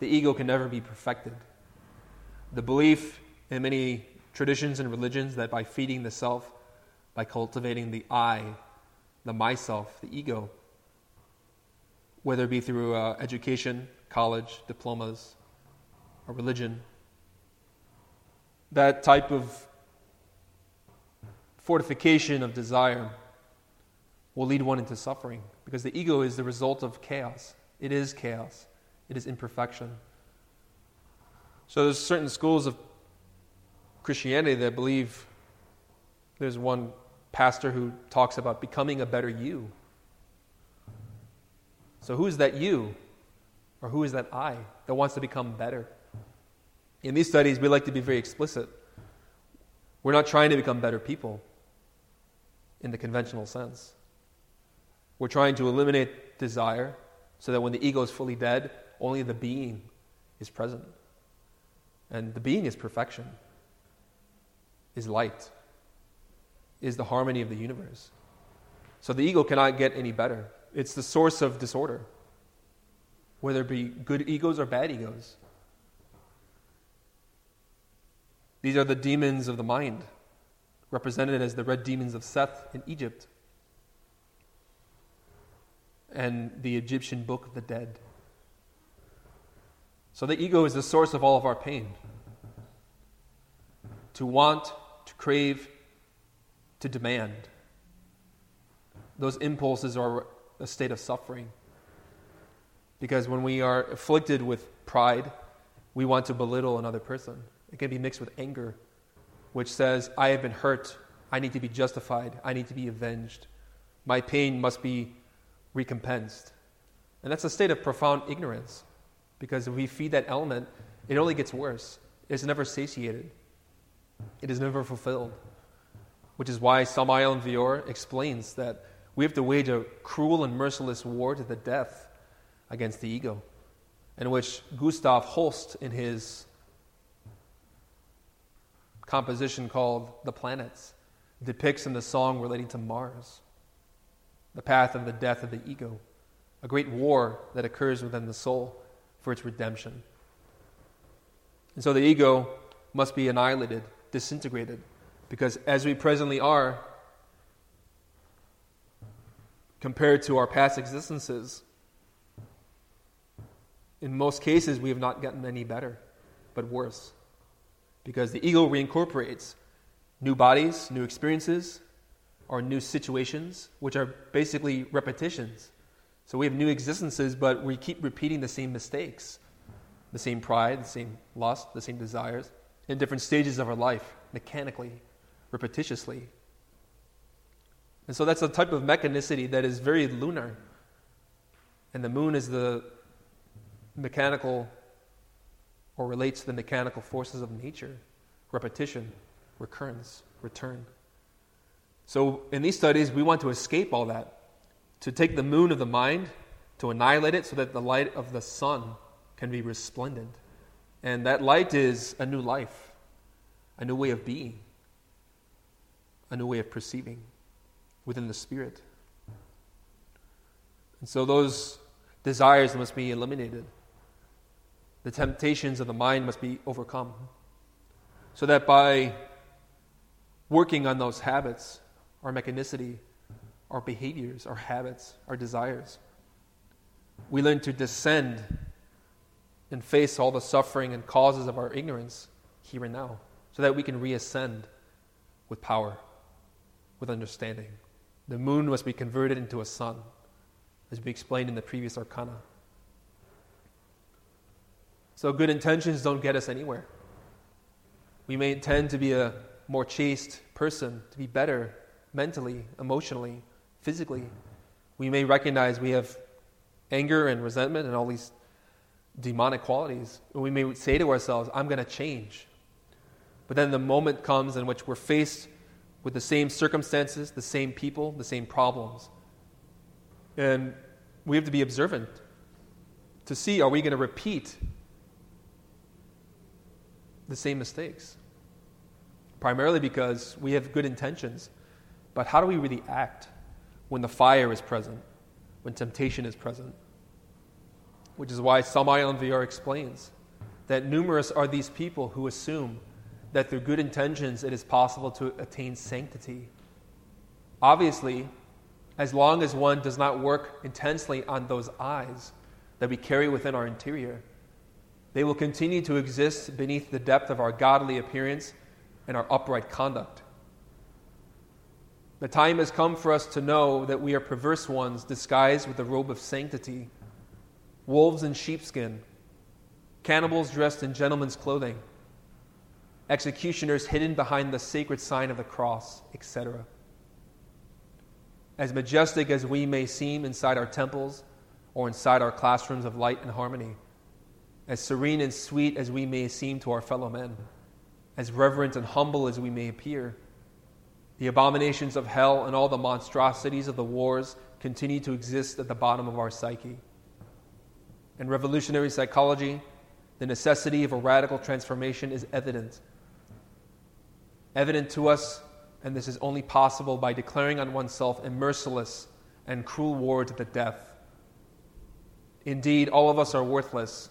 The ego can never be perfected. The belief in many traditions and religions that by feeding the self, by cultivating the I, the myself, the ego, whether it be through uh, education, college, diplomas, or religion. That type of fortification of desire will lead one into suffering because the ego is the result of chaos. It is chaos, it is imperfection. So there's certain schools of Christianity that believe there's one pastor who talks about becoming a better you. So, who is that you? Or who is that I that wants to become better? In these studies, we like to be very explicit. We're not trying to become better people in the conventional sense. We're trying to eliminate desire so that when the ego is fully dead, only the being is present. And the being is perfection, is light, is the harmony of the universe. So the ego cannot get any better. It's the source of disorder, whether it be good egos or bad egos. These are the demons of the mind, represented as the red demons of Seth in Egypt. and the Egyptian Book of the Dead. So the ego is the source of all of our pain. To want, to crave, to demand. Those impulses are a state of suffering. Because when we are afflicted with pride, we want to belittle another person. It can be mixed with anger, which says, I have been hurt. I need to be justified. I need to be avenged. My pain must be recompensed. And that's a state of profound ignorance. Because if we feed that element, it only gets worse. It's never satiated, it is never fulfilled. Which is why Samael Aun Weor explains that we have to wage a cruel and merciless war to the death against the ego, in which Gustav Holst, in his composition called The Planets, depicts in the song relating to Mars the path of the death of the ego, a great war that occurs within the soul for its redemption. And so the ego must be annihilated, disintegrated, because as we presently are, compared to our past existences, in most cases we have not gotten any better, but worse. Because the ego reincorporates new bodies, new experiences, or new situations, which are basically repetitions. So we have new existences, but we keep repeating the same mistakes, the same pride, the same lust, the same desires in different stages of our life, mechanically, repetitiously. And so that's a type of mechanicity that is very lunar. And the moon is the mechanical or relates to the mechanical forces of nature repetition, recurrence, return. So in these studies, we want to escape all that to take the moon of the mind, to annihilate it so that the light of the sun can be resplendent. And that light is a new life, a new way of being, a new way of perceiving within the spirit. And so those desires must be eliminated. The temptations of the mind must be overcome. So that by working on those habits, our mechanicity, our behaviors, our habits, our desires. We learn to descend and face all the suffering and causes of our ignorance here and now so that we can reascend with power, with understanding. The moon must be converted into a sun, as we explained in the previous arcana. So, good intentions don't get us anywhere. We may intend to be a more chaste person, to be better mentally, emotionally, physically. We may recognize we have anger and resentment and all these demonic qualities. We may say to ourselves, I'm going to change. But then the moment comes in which we're faced with the same circumstances, the same people, the same problems. And we have to be observant to see are we going to repeat the same mistakes? Primarily because we have good intentions, but how do we really act? when the fire is present, when temptation is present. Which is why Aun Weor explains that numerous are these people who assume that through good intentions it is possible to attain sanctity. Obviously, as long as one does not work intensely on those I's that we carry within our interior, they will continue to exist beneath the depth of our godly appearance and our upright conduct. The time has come for us to know that we are perverse ones disguised with the robe of sanctity, wolves in sheepskin, cannibals dressed in gentlemen's clothing, executioners hidden behind the sacred sign of the cross, etc. As majestic as we may seem inside our temples or inside our classrooms of light and harmony, as serene and sweet as we may seem to our fellow men, as reverent and humble as we may appear, the abominations of hell and all the monstrosities of the wars continue to exist at the bottom of our psyche. In revolutionary psychology, the necessity of a radical transformation is evident. Evident to us, and this is only possible by declaring on oneself a merciless and cruel war to the death. Indeed, all of us are worthless.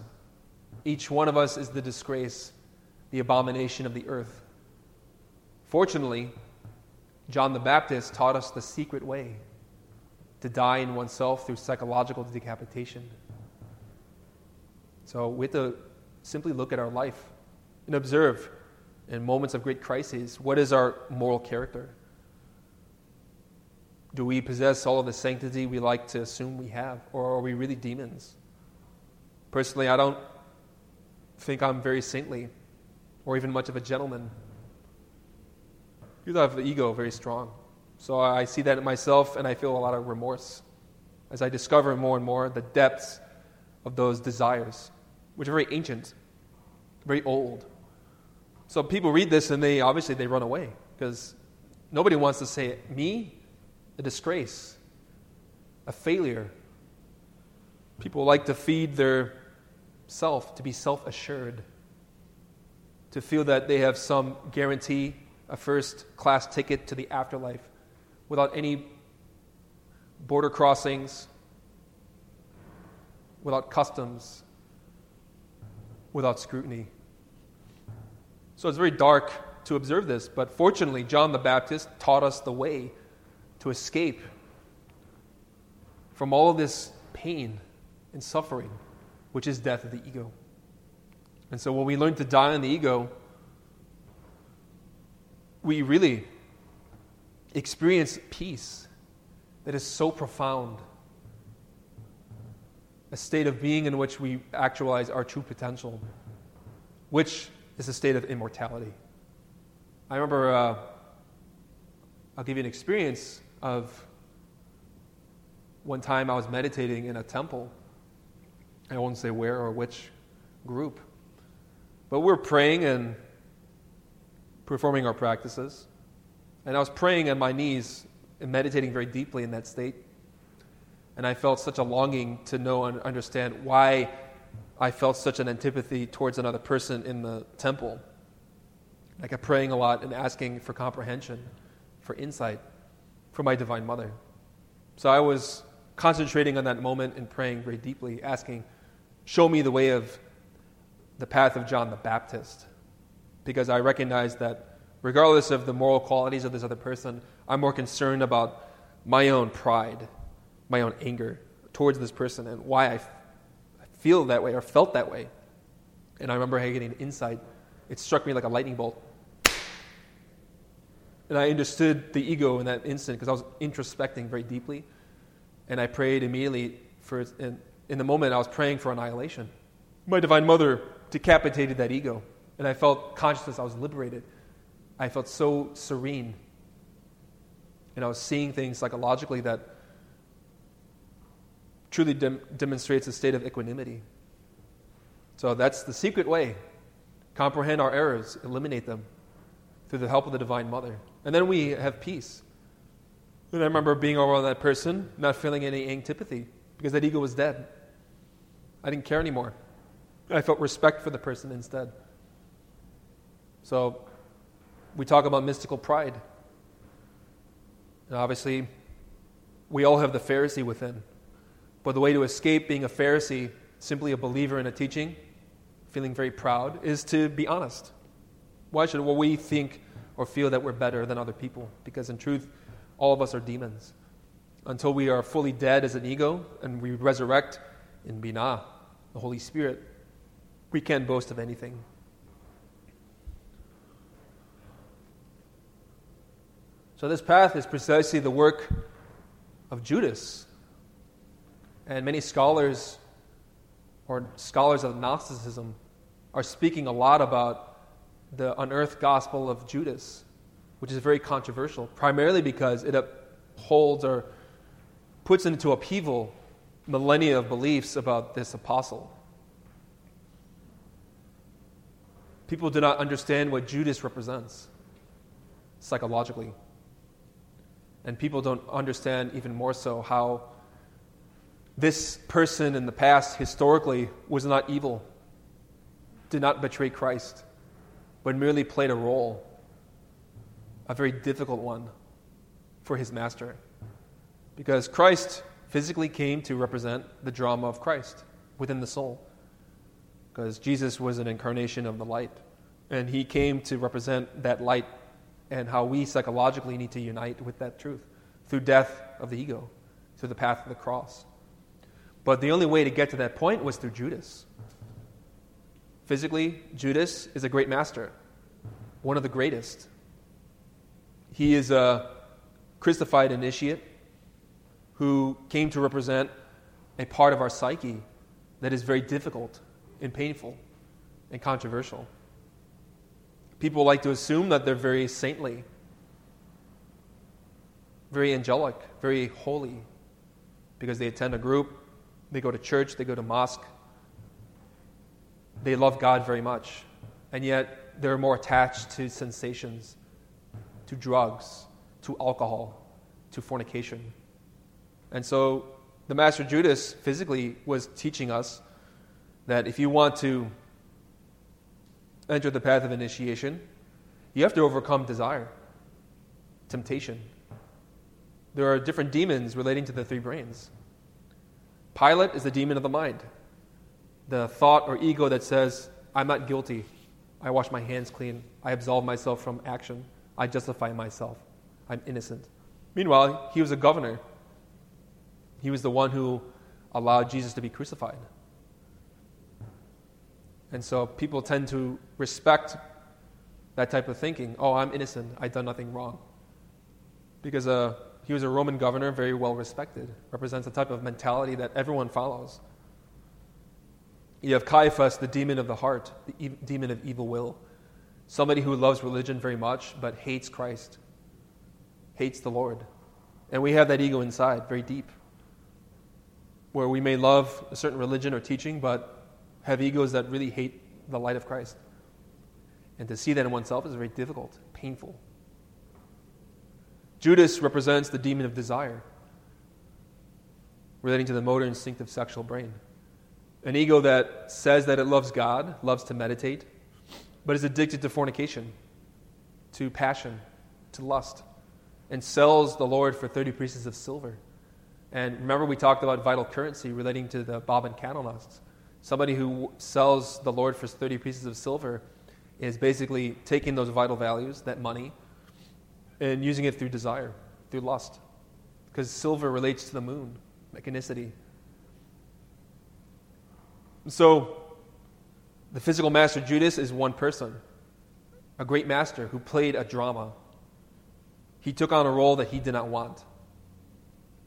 Each one of us is the disgrace, the abomination of the earth. Fortunately, John the Baptist taught us the secret way to die in oneself through psychological decapitation. So we have to simply look at our life and observe in moments of great crises what is our moral character? Do we possess all of the sanctity we like to assume we have, or are we really demons? Personally, I don't think I'm very saintly or even much of a gentleman. You have the ego very strong. So I see that in myself and I feel a lot of remorse as I discover more and more the depths of those desires, which are very ancient, very old. So people read this and they obviously they run away because nobody wants to say it. me a disgrace, a failure. People like to feed their self, to be self assured, to feel that they have some guarantee, a first class ticket to the afterlife without any border crossings, without customs, without scrutiny. So it's very dark to observe this, but fortunately, John the Baptist taught us the way to escape from all of this pain and suffering, which is death of the ego. And so when we learn to die on the ego, we really experience peace that is so profound. A state of being in which we actualize our true potential, which is a state of immortality. I remember, uh, I'll give you an experience of one time I was meditating in a temple. I won't say where or which group. But we we're praying and performing our practices. And I was praying on my knees and meditating very deeply in that state. And I felt such a longing to know and understand why I felt such an antipathy towards another person in the temple. Like I kept praying a lot and asking for comprehension, for insight from my Divine Mother. So I was concentrating on that moment and praying very deeply, asking, Show me the way of the path of John the Baptist. Because I recognize that regardless of the moral qualities of this other person, I'm more concerned about my own pride, my own anger towards this person, and why I feel that way or felt that way. And I remember getting an insight. It struck me like a lightning bolt. And I understood the ego in that instant because I was introspecting very deeply. And I prayed immediately for, in, in the moment, I was praying for annihilation. My Divine Mother decapitated that ego. And I felt consciousness, I was liberated. I felt so serene. And I was seeing things psychologically that truly dem- demonstrates a state of equanimity. So that's the secret way. Comprehend our errors, eliminate them through the help of the Divine Mother. And then we have peace. And I remember being around that person, not feeling any antipathy, because that ego was dead. I didn't care anymore. I felt respect for the person instead. So we talk about mystical pride. And obviously, we all have the Pharisee within. But the way to escape being a Pharisee, simply a believer in a teaching, feeling very proud, is to be honest. Why should well, we think or feel that we're better than other people? Because in truth, all of us are demons. Until we are fully dead as an ego and we resurrect in Binah, the Holy Spirit, we can't boast of anything. So, this path is precisely the work of Judas and many scholars or scholars of Gnosticism are speaking a lot about the unearthed gospel of Judas, which is very controversial, primarily because it upholds or puts into upheaval millennia of beliefs about this apostle. People do not understand what Judas represents psychologically. And people don't understand even more so how this person in the past, historically, was not evil, did not betray Christ, but merely played a role, a very difficult one, for his master. Because Christ physically came to represent the drama of Christ within the soul. Because Jesus was an incarnation of the light. And he came to represent that light and how we psychologically need to unite with that truth through death of the ego through the path of the cross. But the only way to get to that point was through Judas. Physically, Judas is a great master, one of the greatest. He is a crucified initiate who came to represent a part of our psyche that is very difficult and painful and controversial. People like to assume that they're very saintly, very angelic, very holy, because they attend a group, they go to church, they go to mosque, they love God very much, and yet they're more attached to sensations, to drugs, to alcohol, to fornication. And so the Master Judas physically was teaching us that if you want to enter the path of initiation, you have to overcome desire, temptation. There are different demons relating to the three brains. Pilate is the demon of the mind, the thought or ego that says, I'm not guilty. I wash my hands clean. I absolve myself from action. I justify myself. I'm innocent. Meanwhile, he was a governor. He was the one who allowed Jesus to be crucified. And so people tend to respect that type of thinking. Oh, I'm innocent. I've done nothing wrong. Because uh, he was a Roman governor, very well respected, represents a type of mentality that everyone follows. You have Caiaphas, the demon of the heart, the e- demon of evil will. Somebody who loves religion very much, but hates Christ, hates the Lord. And we have that ego inside, very deep, where we may love a certain religion or teaching, but have egos that really hate the light of Christ. And to see that in oneself is very difficult, painful. Judas represents the demon of desire, relating to the motor instinctive sexual brain. An ego that says that it loves God, loves to meditate, but is addicted to fornication, to passion, to lust, and sells the Lord for 30 pieces of silver. And remember, we talked about vital currency relating to the bob bobbin kandelnosts. Somebody who sells the Lord for 30 pieces of silver is basically taking those vital values, that money, and using it through desire, through lust. Because silver relates to the moon, mechanicity. So, the physical master Judas is one person, a great master who played a drama. He took on a role that he did not want.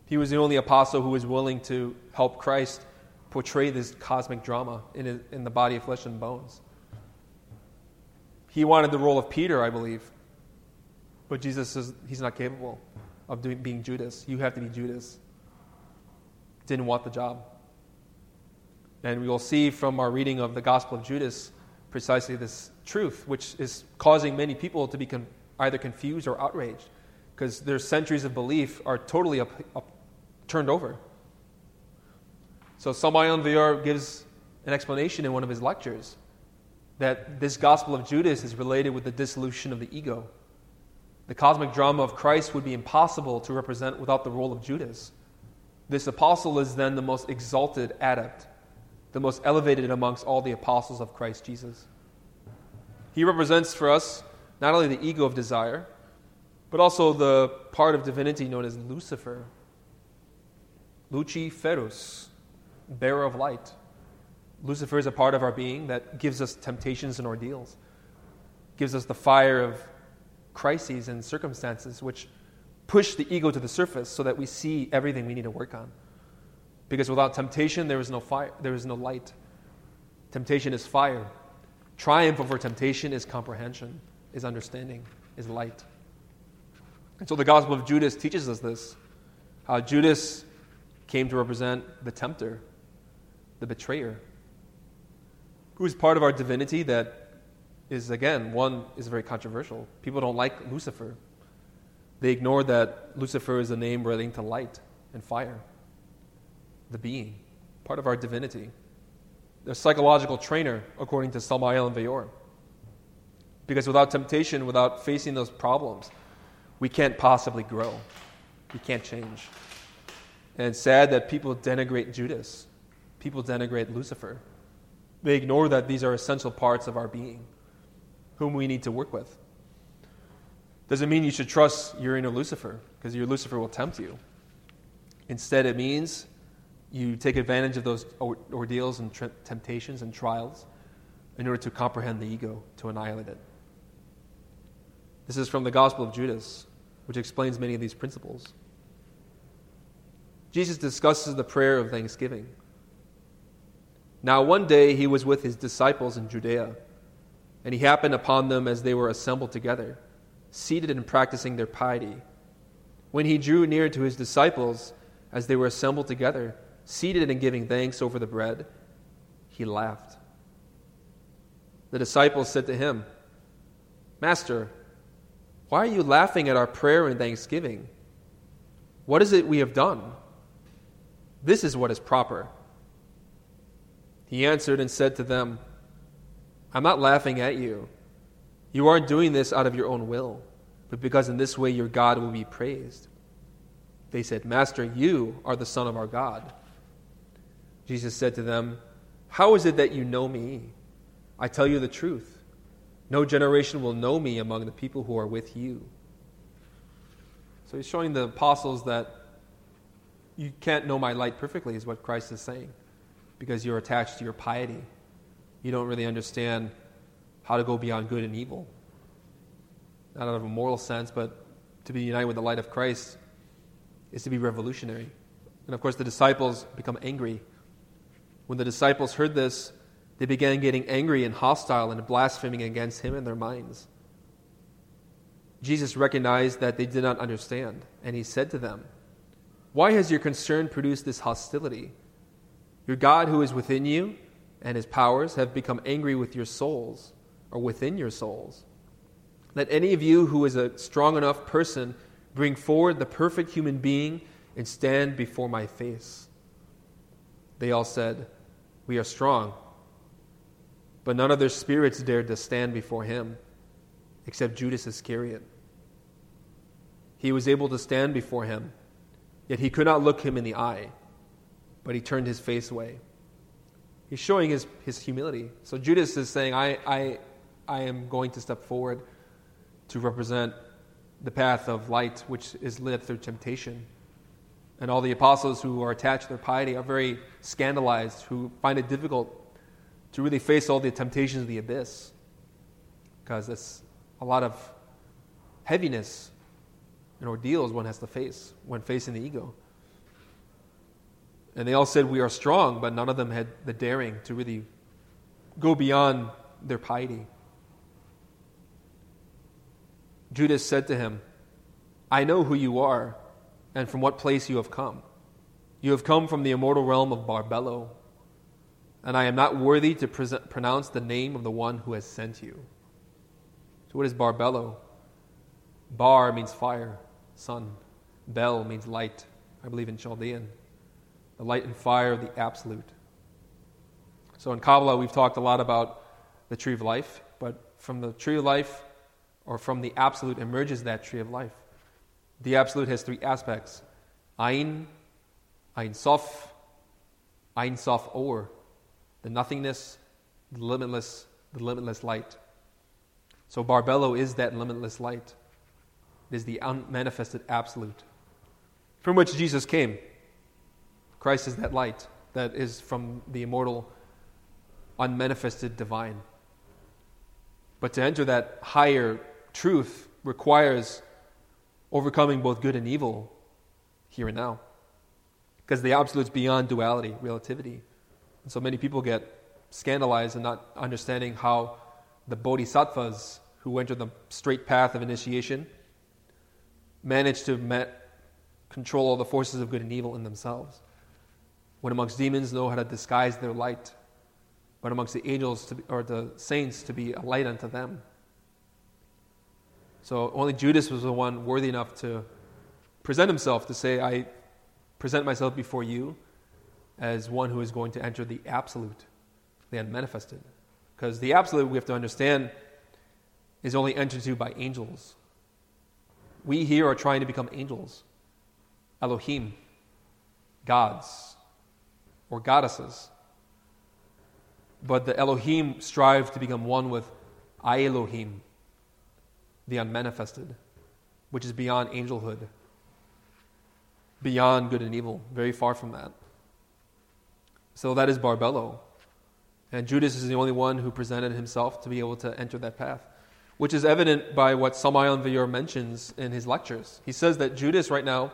He was the only apostle who was willing to help Christ portray this cosmic drama in, his, in the body of flesh and bones. He wanted the role of Peter, I believe. But Jesus says he's not capable of doing, being Judas. You have to be Judas. Didn't want the job. And we will see from our reading of the Gospel of Judas precisely this truth, which is causing many people to be con- either confused or outraged because their centuries of belief are totally up, up, turned over. So Samael Aun Weor gives an explanation in one of his lectures that this Gospel of Judas is related with the dissolution of the ego. The cosmic drama of Christ would be impossible to represent without the role of Judas. This apostle is then the most exalted adept, the most elevated amongst all the apostles of Christ Jesus. He represents for us not only the ego of desire, but also the part of divinity known as Lucifer, Luciferus, bearer of light. Lucifer is a part of our being that gives us temptations and ordeals, gives us the fire of crises and circumstances which push the ego to the surface so that we see everything we need to work on. Because without temptation, there is no fire, there is no light. Temptation is fire. Triumph over temptation is comprehension, is understanding, is light. And so the Gospel of Judas teaches us this how Judas came to represent the tempter, the betrayer, who is part of our divinity that is, again, one is very controversial. People don't like Lucifer. They ignore that Lucifer is a name relating to light and fire, the being, part of our divinity. The psychological trainer, according to Samael Aun Weor. Because without temptation, without facing those problems, we can't possibly grow. We can't change. And it's sad that people denigrate Judas people denigrate Lucifer. They ignore that these are essential parts of our being, whom we need to work with. Doesn't mean you should trust your inner Lucifer, because your Lucifer will tempt you. Instead, it means you take advantage of those ordeals and temptations and trials in order to comprehend the ego, to annihilate it. This is from the Gospel of Judas, which explains many of these principles. Jesus discusses the prayer of thanksgiving. Now, one day he was with his disciples in Judea, and he happened upon them as they were assembled together, seated and practicing their piety. When he drew near to his disciples, as they were assembled together, seated and giving thanks over the bread, he laughed. The disciples said to him, Master, why are you laughing at our prayer and thanksgiving? What is it we have done? This is what is proper. He answered and said to them, I'm not laughing at you. You aren't doing this out of your own will, but because in this way your God will be praised. They said, Master, you are the Son of our God. Jesus said to them, How is it that you know me? I tell you the truth. No generation will know me among the people who are with you. So he's showing the apostles that you can't know my light perfectly, is what Christ is saying, because you're attached to your piety. You don't really understand how to go beyond good and evil. Not out of a moral sense, but to be united with the light of Christ is to be revolutionary. And of course, the disciples become angry. When the disciples heard this, they began getting angry and hostile and blaspheming against him in their minds. Jesus recognized that they did not understand, and he said to them, Why has your concern produced this hostility? Your God who is within you and his powers have become angry with your souls, or within your souls. Let any of you who is a strong enough person bring forward the perfect human being and stand before my face. They all said, We are strong. But none of their spirits dared to stand before him, except Judas Iscariot. He was able to stand before him, yet he could not look him in the eye, but he turned his face away. He's showing his, his humility. So Judas is saying, I, I, I am going to step forward to represent the path of light, which is lit through temptation. And all the apostles who are attached to their piety are very scandalized, who find it difficult to really face all the temptations of the abyss because it's a lot of heaviness and ordeals one has to face when facing the ego. And they all said, We are strong, but none of them had the daring to really go beyond their piety. Judas said to him, I know who you are and from what place you have come. You have come from the immortal realm of Barbelo and I am not worthy to pronounce the name of the one who has sent you. So, what is Barbelo? Bar means fire, sun. Bel means light, I believe in Chaldean. The light and fire of the absolute. So, in Kabbalah, we've talked a lot about the tree of life, but from the tree of life or from the absolute emerges that tree of life. The absolute has three aspects Ein, Ein Sof, Ein Sof Or the nothingness, the limitless, the limitless light. So Barbelo is that limitless light. It is the unmanifested absolute from which Jesus came. Christ is that light that is from the immortal, unmanifested divine. But to enter that higher truth requires overcoming both good and evil here and now. Because the absolute is beyond duality, relativity. And so many people get scandalized and not understanding how the bodhisattvas who enter the straight path of initiation manage to control all the forces of good and evil in themselves. When amongst demons know how to disguise their light, but amongst the angels to be, or the saints to be a light unto them. So only Judas was the one worthy enough to present himself to say, I present myself before you as one who is going to enter the absolute, the unmanifested. Because the absolute, we have to understand, is only entered to by angels. We here are trying to become angels, Elohim, gods, or goddesses. But the Elohim strive to become one with Elohim, the unmanifested, which is beyond angelhood. beyond good and evil, very far from that. So that is Barbelo. And Judas is the only one who presented himself to be able to enter that path, which is evident by what Samael Aun mentions in his lectures. He says that Judas right now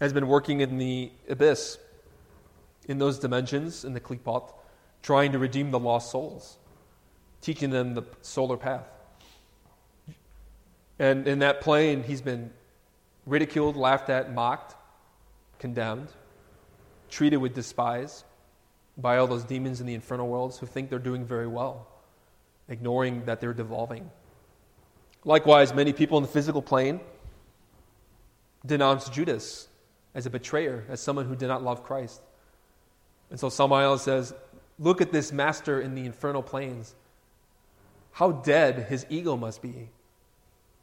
has been working in the abyss, in those dimensions, in the klipot, trying to redeem the lost souls, teaching them the solar path. And in that plane, he's been ridiculed, laughed at, mocked, condemned, treated with despise by all those demons in the infernal worlds who think they're doing very well, ignoring that they're devolving. Likewise, many people in the physical plane denounce Judas as a betrayer, as someone who did not love Christ. And so Samael says, Look at this master in the infernal planes. How dead his ego must be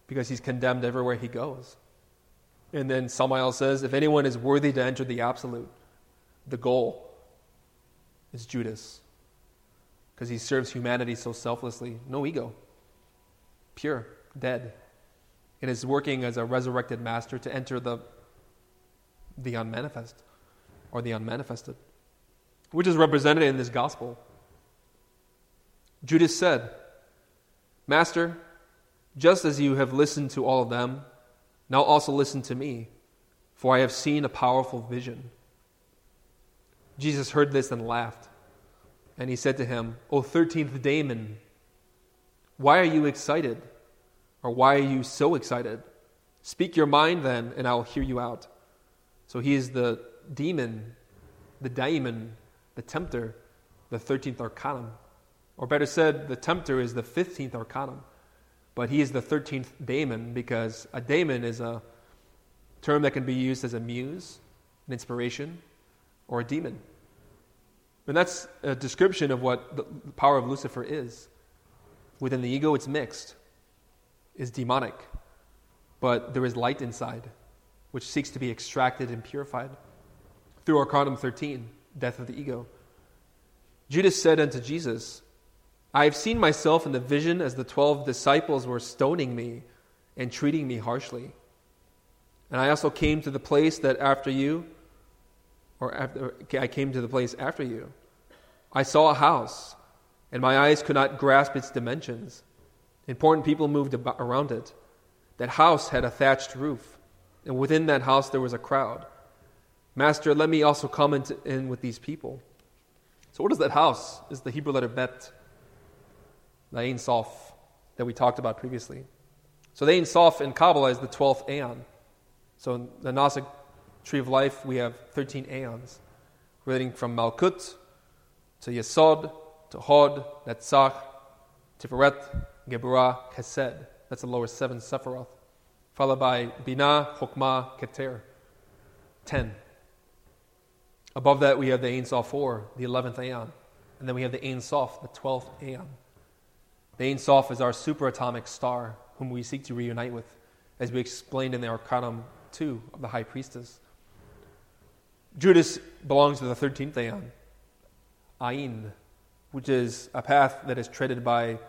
because he's condemned everywhere he goes. And then Samael says, If anyone is worthy to enter the absolute, the goal, is Judas because he serves humanity so selflessly. No ego, pure, dead. And is working as a resurrected master to enter the, the unmanifest or the unmanifested, which is represented in this gospel. Judas said, Master, just as you have listened to all of them, now also listen to me, for I have seen a powerful vision. Jesus heard this and laughed. And he said to him, O thirteenth daemon, why are you excited? Or why are you so excited? Speak your mind then, and I'll hear you out. So he is the demon, the daemon, the tempter, the thirteenth arcanum. Or better said, the tempter is the fifteenth arcanum. But he is the thirteenth daemon because a daemon is a term that can be used as a muse, an inspiration, or a demon. And that's a description of what the power of Lucifer is. Within the ego, it's mixed, is demonic, but there is light inside, which seeks to be extracted and purified through Arcanum 13, death of the ego. Judas said unto Jesus, I have seen myself in the vision as the twelve disciples were stoning me and treating me harshly. And I also came to the place that after you, or after, I came to the place after you. I saw a house, and my eyes could not grasp its dimensions. Important people moved around it. That house had a thatched roof, and within that house there was a crowd. Master, let me also come in with these people. So, what is that house? Is the Hebrew letter bet, Ein Sof that we talked about previously. So, Ein Sof in Kabbalah is the 12th aeon. So, in the Gnostic tree of life, we have 13 aeons, relating from Malkut to Yesod, to Hod, Netzach, Tiferet, Geburah, Chesed. That's the lower seven Sephiroth. Followed by Binah, Chokmah, Keter. Ten. Above that, we have the Ein Sof Or, the 11th Aeon. And then we have the Ein Sof, the 12th Aeon. The Ein Sof is our superatomic star, whom we seek to reunite with, as we explained in the Arcanum 2 of the High Priestess. Judas belongs to the 13th Aeon. Ain, which is a path that is treaded by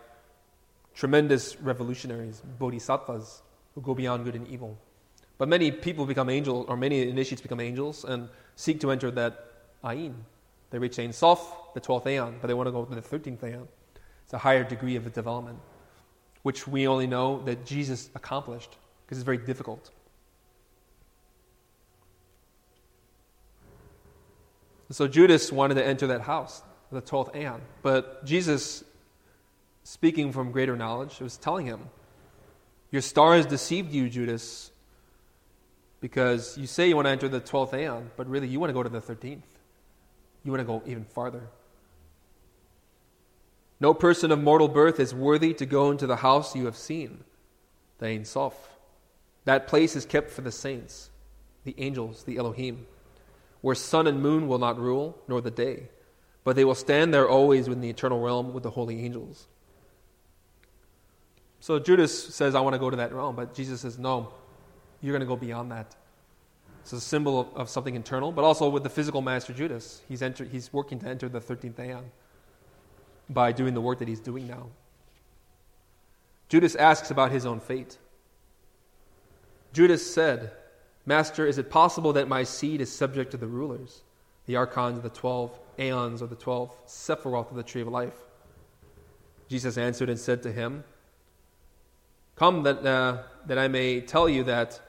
tremendous revolutionaries, bodhisattvas, who go beyond good and evil. But many people become angels, or many initiates become angels and seek to enter that Ain. They reach Ein Sof, the 12th Aeon, but they want to go to the 13th Aeon. It's a higher degree of development, which we only know that Jesus accomplished, because it's very difficult. so Judas wanted to enter that house, the 12th Aeon. But Jesus, speaking from greater knowledge, was telling him, Your star has deceived you, Judas, because you say you want to enter the 12th Aeon, but really you want to go to the 13th. You want to go even farther. No person of mortal birth is worthy to go into the house you have seen, the Ein Sof. That place is kept for the saints, the angels, the Elohim where sun and moon will not rule, nor the day, but they will stand there always in the eternal realm with the holy angels. So Judas says, I want to go to that realm, but Jesus says, No, you're going to go beyond that. It's a symbol of, of, something internal, but also with the physical master Judas. He's, enter, he's working to enter the 13th aeon by doing the work that he's doing now. Judas asks about his own fate. Judas said, Master, is it possible that my seed is subject to the rulers, the archons of the twelve aeons or the twelve sephiroth of the tree of life? Jesus answered and said to him, Come that, uh, that I may tell you that,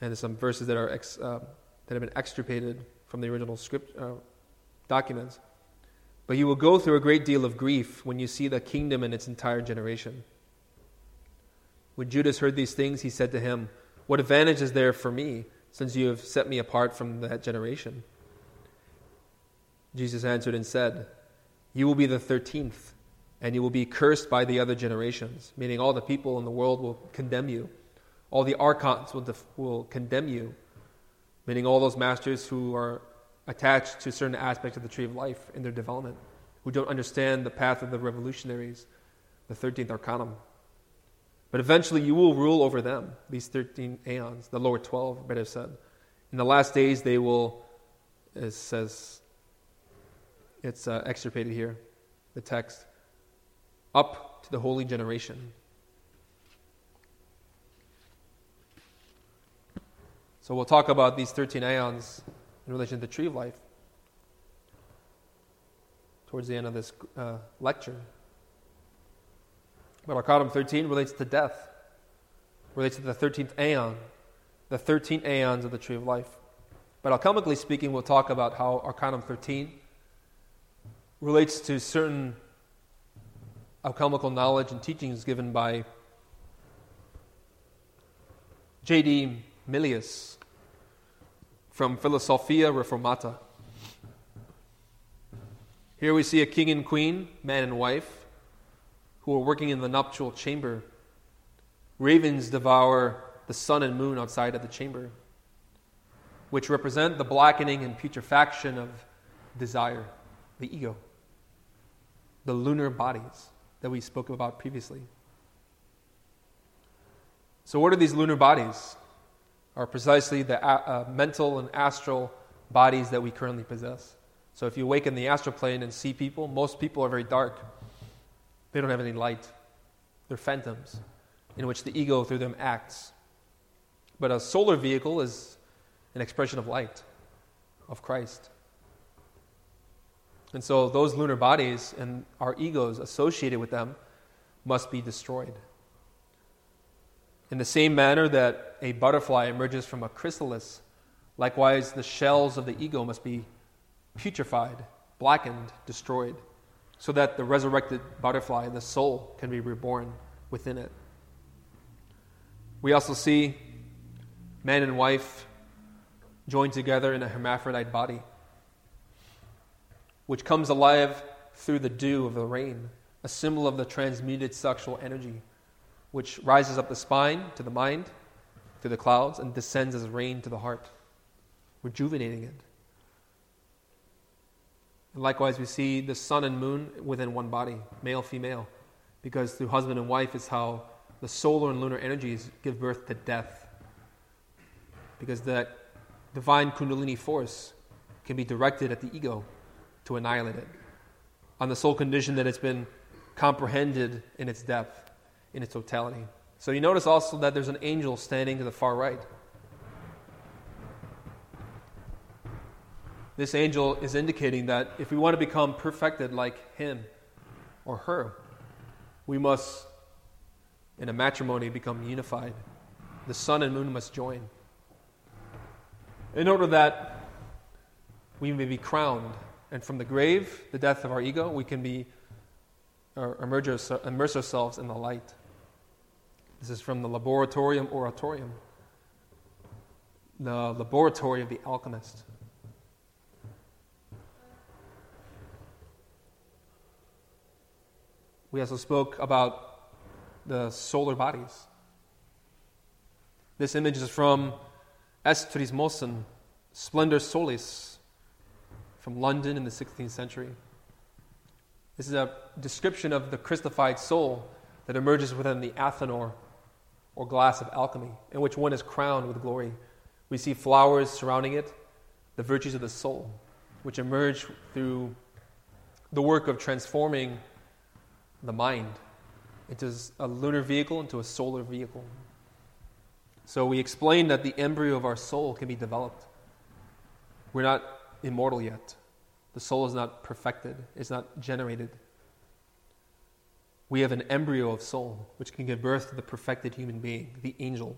and some verses that, are ex, uh, that have been extirpated from the original script uh, documents. But you will go through a great deal of grief when you see the kingdom in its entire generation. When Judas heard these things, he said to him, What advantage is there for me, since you have set me apart from that generation? Jesus answered and said, You will be the thirteenth, and you will be cursed by the other generations, meaning all the people in the world will condemn you. All the archons will, def- will condemn you, meaning all those masters who are attached to certain aspects of the tree of life in their development, who don't understand the path of the revolutionaries, the 13th arcanum. But eventually you will rule over them, these 13 aeons, the lower 12, better said. In the last days they will, it says, it's uh, extirpated here, the text, up to the holy generation. So we'll talk about these 13 aeons in relation to the tree of life towards the end of this uh, lecture. But Arcanum 13 relates to death, relates to the 13th aeon, the 13 aeons of the tree of life. But alchemically speaking, we'll talk about how Arcanum 13 relates to certain alchemical knowledge and teachings given by J.D. Mylius, from Philosophia Reformata. Here we see a king and queen, man and wife, who are working in the nuptial chamber. Ravens devour the sun and moon outside of the chamber, which represent the blackening and putrefaction of desire, the ego, the lunar bodies that we spoke about previously. So, what are these lunar bodies? Are precisely the uh, mental and astral bodies that we currently possess. So if you wake in the astral plane and see people, most people are very dark. They don't have any light. They're phantoms in which the ego through them acts. But a solar vehicle is an expression of light, of Christ. And so those lunar bodies and our egos associated with them must be destroyed. In the same manner that a butterfly emerges from a chrysalis, likewise the shells of the ego must be putrefied, blackened, destroyed, so that the resurrected butterfly, the soul, can be reborn within it. We also see man and wife joined together in a hermaphrodite body, which comes alive through the dew of the rain, a symbol of the transmuted sexual energy which rises up the spine to the mind through the clouds and descends as rain to the heart, rejuvenating it. And likewise, we see the sun and moon within one body, male, female, because through husband and wife is how the solar and lunar energies give birth to death. Because that divine Kundalini force can be directed at the ego to annihilate it, on the sole condition that it's been comprehended in its depth in its totality. So you notice also that there's an angel standing to the far right. This angel is indicating that if we want to become perfected like him or her, we must, in a matrimony, become unified. The sun and moon must join. In order that we may be crowned, and from the grave, the death of our ego, we can be uh, or immerse, immerse ourselves in the light. This is from the Laboratorium Oratorium, the laboratory of the alchemist. We also spoke about the solar bodies. This image is from Est Trismosin, Splendor Solis, from London in the 16th century. This is a description of the Christified soul that emerges within the Athanor, or glass of alchemy, in which one is crowned with glory. We see flowers surrounding it, the virtues of the soul, which emerge through the work of transforming the mind into a lunar vehicle into a solar vehicle. So we explain that the embryo of our soul can be developed. We're not immortal yet. The soul is not perfected, it's not generated. We have an embryo of soul which can give birth to the perfected human being, the angel.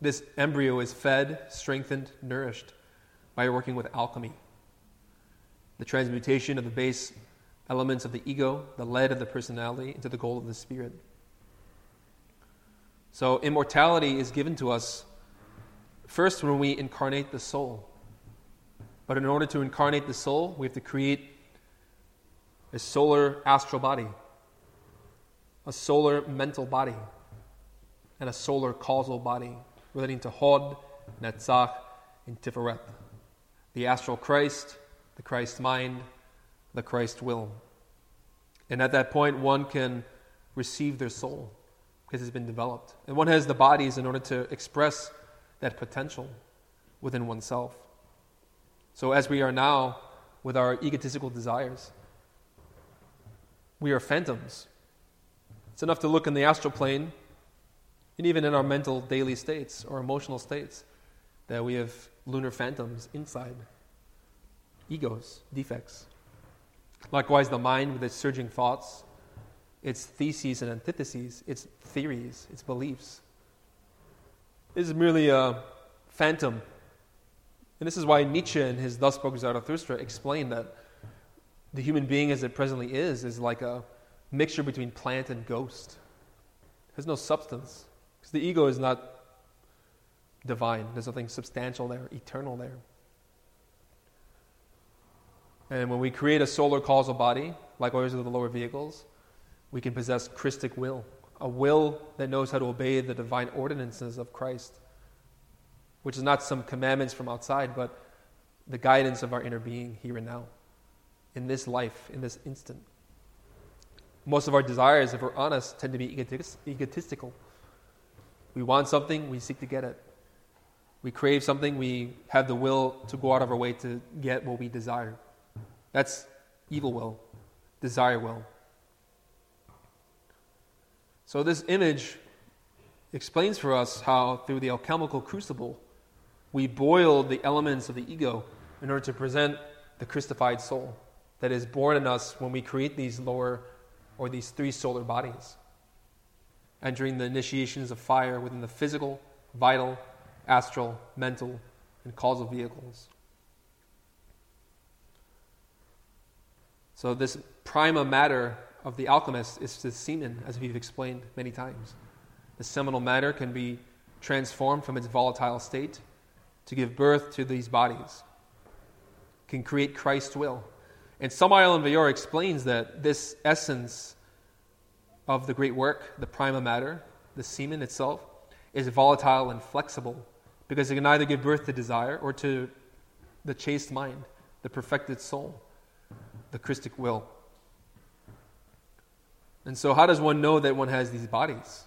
This embryo is fed, strengthened, nourished by working with alchemy. The transmutation of the base elements of the ego, the lead of the personality, into the gold of the spirit. So, immortality is given to us first when we incarnate the soul. But in order to incarnate the soul, we have to create a solar astral body, a solar mental body, and a solar causal body relating to Hod, Netzach, and Tiferet. The astral Christ, the Christ mind, the Christ will. And at that point, one can receive their soul because it's been developed. And one has the bodies in order to express that potential within oneself. So, as we are now with our egotistical desires, we are phantoms. It's enough to look in the astral plane, and even in our mental daily states or emotional states, that we have lunar phantoms inside egos, defects. Likewise, the mind with its surging thoughts, its theses and antitheses, its theories, its beliefs. This is merely a phantom. And this is why Nietzsche, in his Thus Spoke Zarathustra, explained that the human being as it presently is is like a mixture between plant and ghost. Has no substance. Because the ego is not divine, there's nothing substantial there, eternal there. And when we create a solar causal body, like always with the lower vehicles, we can possess Christic will, a will that knows how to obey the divine ordinances of Christ, which is not some commandments from outside, but the guidance of our inner being here and now, in this life, in this instant. Most of our desires, if we're honest, tend to be egotistical. We want something, we seek to get it. We crave something, we have the will to go out of our way to get what we desire. That's evil will, desire will. So, this image explains for us how, through the alchemical crucible, we boiled the elements of the ego in order to present the Christified soul that is born in us when we create these lower or these three solar bodies, entering the initiations of fire within the physical, vital, astral, mental, and causal vehicles. So, this prima matter of the alchemist is the semen, as we've explained many times. The seminal matter can be transformed from its volatile state to give birth to these bodies, can create Christ's will. And Samael Weor explains that this essence of the great work, the prima matter, the semen itself, is volatile and flexible because it can either give birth to desire or to the chaste mind, the perfected soul, the Christic will. And so, how does one know that one has these bodies?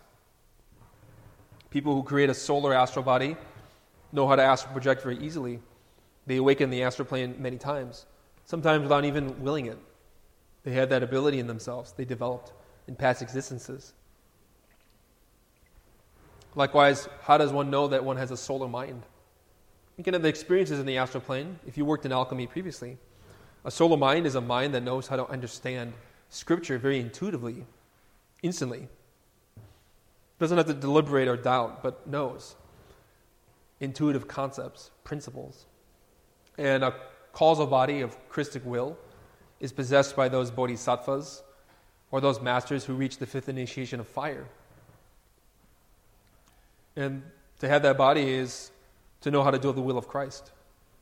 People who create a solar astral body know how to astral project very easily. They awaken the astral plane many times, sometimes without even willing it. They had that ability in themselves, they developed in past existences. Likewise, how does one know that one has a solar mind? You can have the experiences in the astral plane if you worked in alchemy previously. A solar mind is a mind that knows how to understand Scripture very intuitively, instantly. Doesn't have to deliberate or doubt, but knows intuitive concepts, principles. And a causal body of Christic will is possessed by those bodhisattvas or those masters who reach the fifth initiation of fire. And to have that body is to know how to do the will of Christ,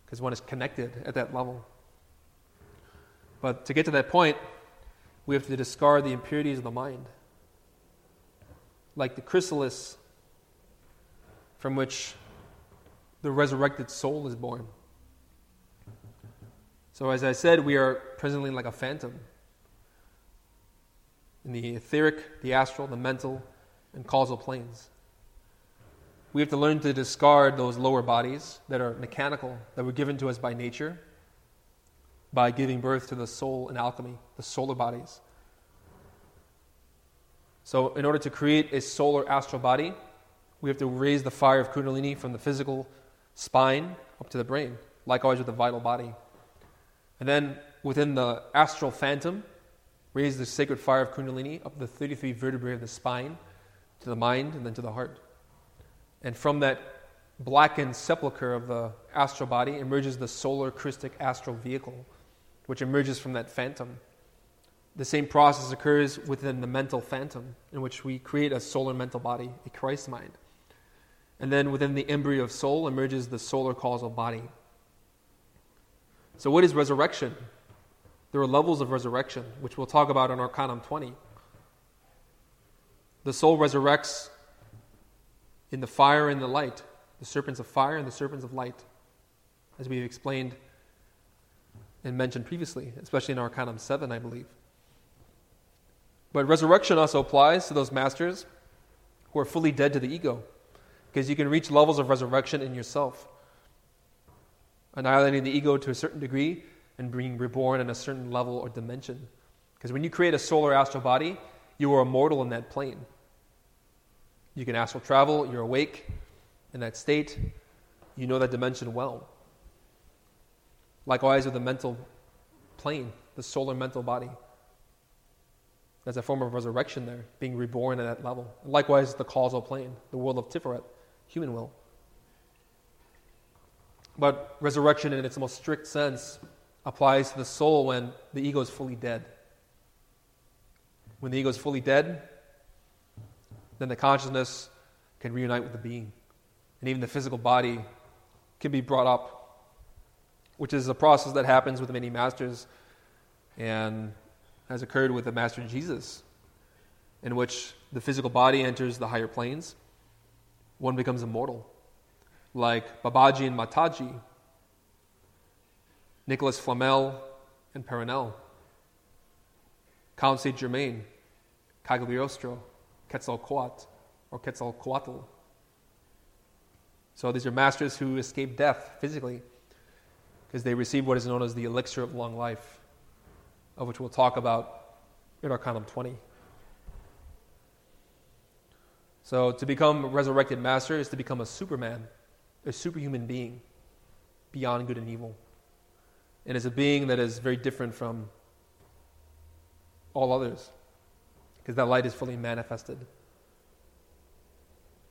because one is connected at that level. But to get to that point, we have to discard the impurities of the mind. Like the chrysalis from which the resurrected soul is born. So, as I said, we are presently like a phantom in the etheric, the astral, the mental, and causal planes. We have to learn to discard those lower bodies that are mechanical, that were given to us by nature, by giving birth to the soul in alchemy, the solar bodies. So, in order to create a solar astral body, We have to raise the fire of Kundalini from the physical spine up to the brain, likewise with the vital body. And then within the astral phantom, raise the sacred fire of Kundalini up the 33 vertebrae of the spine to the mind and then to the heart. And from that blackened sepulchre of the astral body emerges the solar Christic astral vehicle, which emerges from that phantom. The same process occurs within the mental phantom, in which we create a solar mental body, a Christ mind. And then within the embryo of soul emerges the solar causal body. So, what is resurrection? There are levels of resurrection, which we'll talk about in Arcanum 20. The soul resurrects in the fire and the light, the serpents of fire and the serpents of light, as we've explained and mentioned previously, especially in Arcanum 7, I believe. But resurrection also applies to those masters who are fully dead to the ego, because you can reach levels of resurrection in yourself, annihilating the ego to a certain degree and being reborn in a certain level or dimension. Because when you create a solar astral body, you are immortal in that plane. You can astral travel, you're awake in that state, you know that dimension well. Likewise with the mental plane, the solar mental body. There's a form of resurrection there, being reborn at that level. Likewise, the causal plane, the world of Tiferet, human will. But resurrection, in its most strict sense, applies to the soul when the ego is fully dead. When the ego is fully dead, then the consciousness can reunite with the being. And even the physical body can be brought up, which is a process that happens with many masters and has occurred with the Master Jesus, in which the physical body enters the higher planes. One becomes immortal, like Babaji and Mataji, Nicholas Flamel and Perenelle, Count Saint Germain, Cagliostro, Quetzalcoatl, or Quetzalcoatl. So these are masters who escaped death physically because they received what is known as the elixir of long life, of which we'll talk about in our Arcanum 20. So to become resurrected master is to become a superman, a superhuman being, beyond good and evil. And is a being that is very different from all others because that light is fully manifested.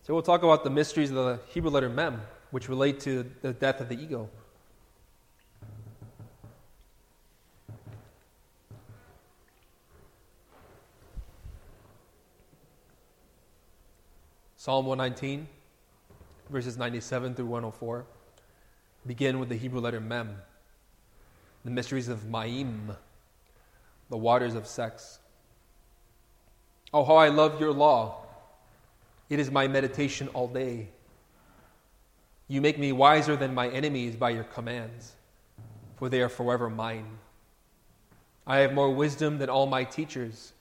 So we'll talk about the mysteries of the Hebrew letter Mem, which relate to the death of the ego. Psalm 119, verses 97 through 104, begin with the Hebrew letter Mem, the mysteries of Ma'im, the waters of sex. Oh, how I love your law! It is my meditation all day. You make me wiser than my enemies by your commands, for they are forever mine. I have more wisdom than all my teachers,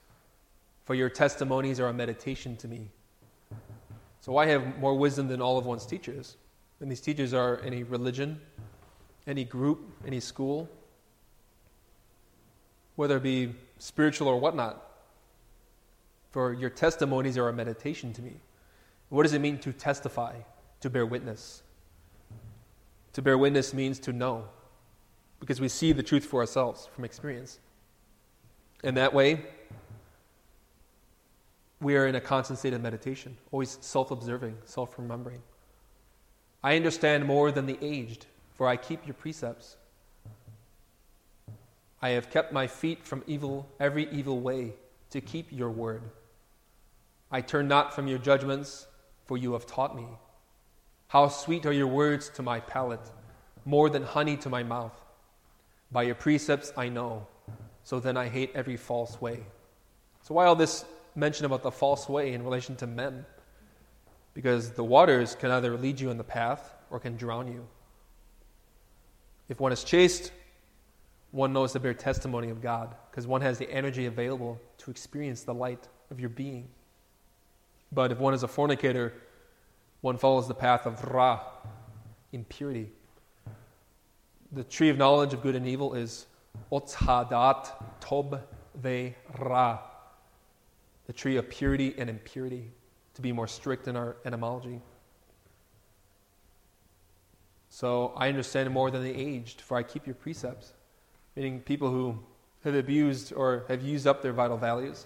for your testimonies are a meditation to me. So I have more wisdom than all of one's teachers. And these teachers are any religion, any group, any school, whether it be spiritual or whatnot. For your testimonies are a meditation to me. What does it mean to testify, to bear witness? To bear witness means to know, because we see the truth for ourselves from experience. And that way, we are in a constant state of meditation, always self observing, self remembering. I understand more than the aged, for I keep your precepts. I have kept my feet from evil, every evil way, to keep your word. I turn not from your judgments for you have taught me. How sweet are your words to my palate, more than honey to my mouth. By your precepts I know, so then I hate every false way. So, why all this mention about the false way in relation to Mem? Because the waters can either lead you in the path or can drown you. If one is chaste, one knows to bear testimony of God, because one has the energy available to experience the light of your being. But if one is a fornicator, one follows the path of ra, impurity. The tree of knowledge of good and evil is otzhadat tob ve ra, the tree of purity and impurity. to be more strict in our etymology. So I understand more than the aged, for I keep your precepts. Meaning people who have abused or have used up their vital values,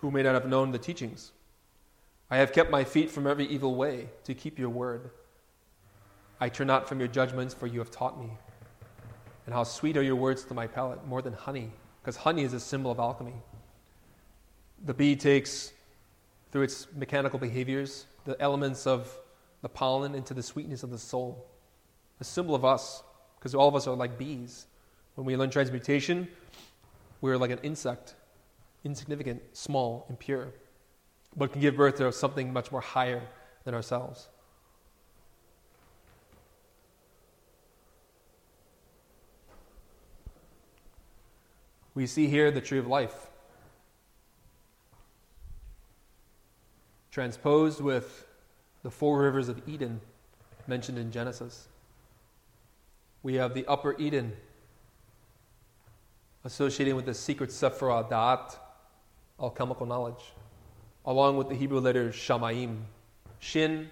who may not have known the teachings. I have kept my feet from every evil way to keep your word. I turn not from your judgments, for you have taught me. And how sweet are your words to my palate, more than honey, because honey is a symbol of alchemy. The bee takes, through its mechanical behaviors, the elements of the pollen into the sweetness of the soul. A symbol of us, because all of us are like bees. When we learn transmutation, we're like an insect, insignificant, small, impure, but can give birth to something much more higher than ourselves. We see here the tree of life. Transposed with the four rivers of Eden mentioned in Genesis. We have the upper Eden associated with the secret Sephirah Da'at, alchemical knowledge, along with the Hebrew letters Shamaim, Shin,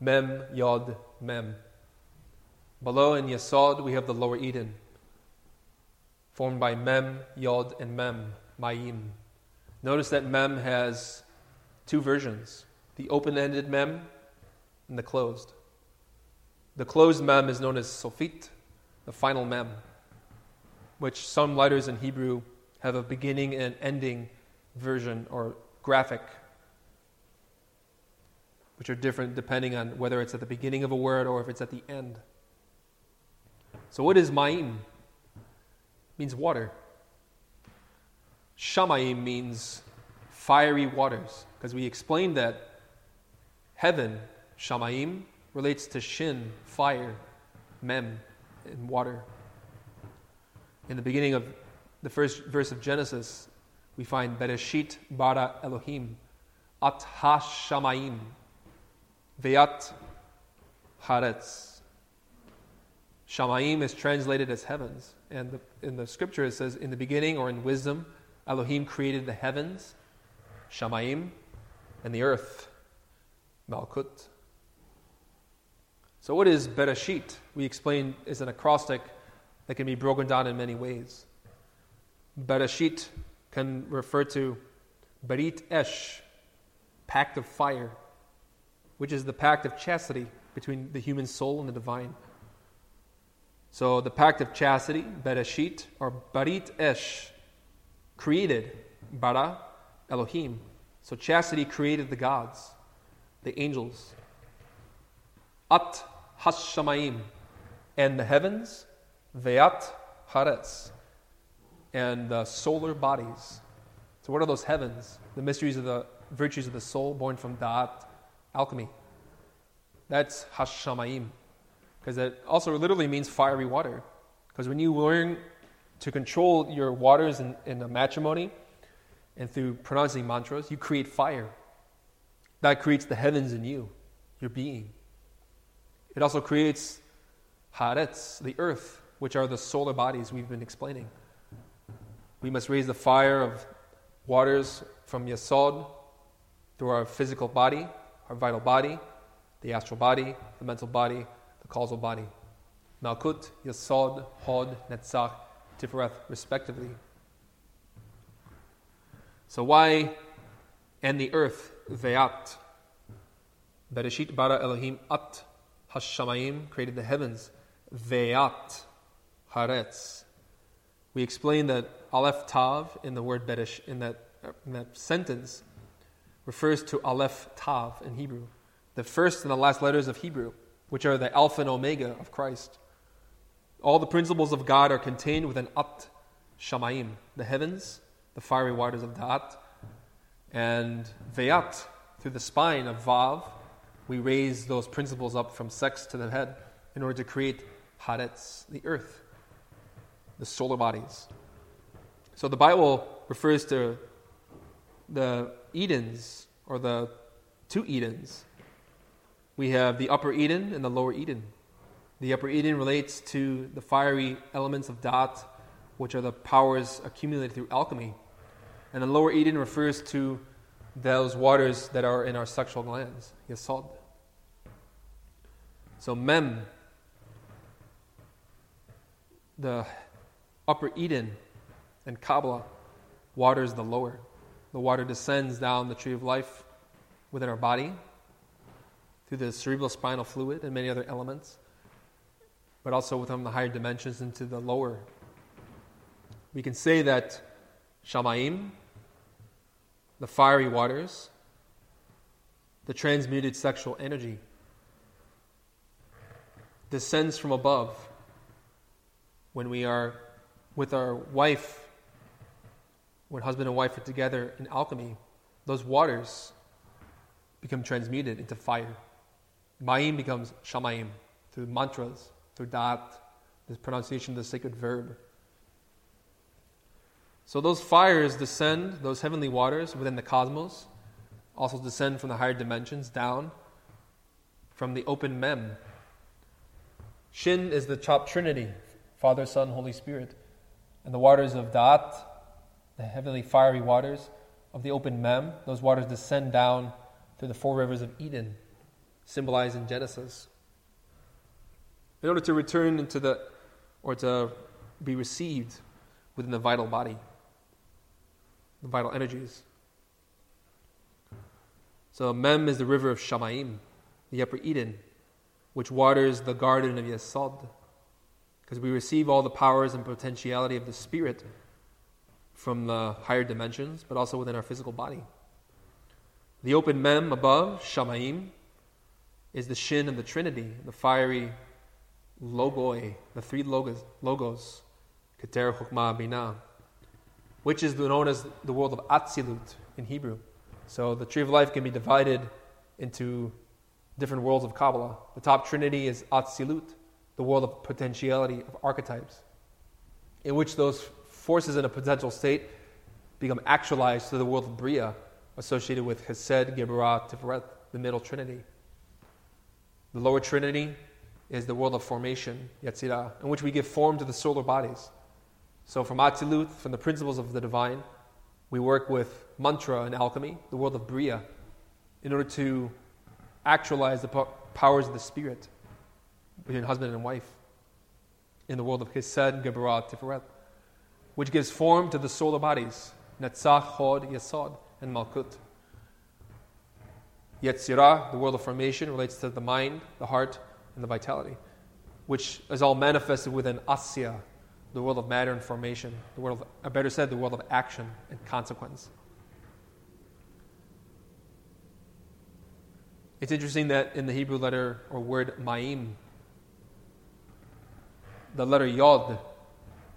Mem, Yod, Mem. Below in Yesod, we have the lower Eden, formed by Mem, Yod, and Mem, Mayim. Notice that Mem has two versions the open ended Mem and the closed. The closed Mem is known as Sofit, the final Mem, which some letters in Hebrew have a beginning and ending version or graphic, which are different depending on whether it's at the beginning of a word or if it's at the end. So, what is Ma'im? means water. Shamaim means fiery waters, because we explained that heaven, Shamayim, relates to Shin, fire, Mem, and water. In the beginning of the first verse of Genesis, we find Bereshit bara Elohim, at ha-shamayim, ve'at haaretz. Shamayim is translated as heavens. And the, in the scripture it says, in the beginning or in wisdom, Elohim created the heavens, Shamayim, and the earth, Malkut. So, what is Bereshit? We explained is an acrostic that can be broken down in many ways. Bereshit can refer to Berit Esh, pact of fire, which is the pact of chastity between the human soul and the divine. So the pact of chastity, Bereshit, or Barit Esh, created Bara, Elohim. So chastity created the gods, the angels. At Hashamayim, and the heavens, Ve'at Haaretz, and the solar bodies. So what are those heavens? The mysteries of the virtues of the soul born from Da'at, alchemy. That's Hashamayim because it also literally means fiery water. Because when you learn to control your waters in, in a matrimony and through pronouncing mantras, you create fire. That creates the heavens in you, your being. It also creates haaretz, the earth, which are the solar bodies we've been explaining. We must raise the fire of waters from Yesod through our physical body, our vital body, the astral body, the mental body, the causal body. Malkut, Yesod, Hod, Netzach, Tifereth, respectively. So why and the earth, Ve'at? Bereshit bara Elohim at Hashamayim created the heavens. Ve'at Haaretz. We explained that Aleph Tav in the word Beresh, in that, in that sentence, refers to Aleph Tav in Hebrew, the first and the last letters of Hebrew which are the Alpha and Omega of Christ. All the principles of God are contained within At Shamayim, the heavens, the fiery waters of Da'at, and Ve'at, through the spine of Vav, we raise those principles up from sex to the head in order to create Haaretz, the earth, the solar bodies. So the Bible refers to the Edens, or the two Edens, we have the upper Eden and the lower Eden. The upper Eden relates to the fiery elements of Da'at, which are the powers accumulated through alchemy. And the lower Eden refers to those waters that are in our sexual glands, yesod. So mem, the upper Eden, and Kabbalah waters the lower. The water descends down the tree of life within our body through the cerebral spinal fluid and many other elements, but also within the higher dimensions into the lower. We can say that Shamaim, the fiery waters, the transmuted sexual energy, descends from above when we are with our wife, when husband and wife are together in alchemy, those waters become transmuted into fire. Ma'im becomes Shamaim through mantras, through Dat, the pronunciation of the sacred verb. So those fires descend, those heavenly waters within the cosmos, also descend from the higher dimensions down from the open mem. Shin is the top trinity, Father, Son, Holy Spirit. And the waters of Da'at, the heavenly fiery waters of the open mem, those waters descend down through the four rivers of Eden, symbolized in Genesis. In order to return into the, or to be received within the vital body, the vital energies. So Mem is the river of Shamaim, the upper Eden, which waters the garden of Yesod, because we receive all the powers and potentiality of the Spirit from the higher dimensions, but also within our physical body. The open mem above, Shamaim, is the shin of the Trinity, the fiery logoi, the three logos, logos Keter, Chokmah, Binah, which is known as the world of Atzilut in Hebrew. So the tree of life can be divided into different worlds of Kabbalah. The top trinity is Atzilut, the world of potentiality of archetypes, in which those forces in a potential state become actualized to the world of Bria, associated with Hesed, Geburah, Tiferet, the middle trinity. The lower trinity is the world of formation, Yetzirah, in which we give form to the solar bodies. So from Atzilut, from the principles of the divine, we work with mantra and alchemy, the world of Bria, in order to actualize the powers of the spirit between husband and wife in the world of Hesed, Geburah, Tiferet, which gives form to the solar bodies, Netzach, Hod, Yesod, and Malkut. Yetzirah, the world of formation, relates to the mind, the heart, and the vitality, which is all manifested within Asya, the world of matter and formation, the world of, or better said, the world of action and consequence. It's interesting that in the Hebrew letter or word ma'im, the letter yod,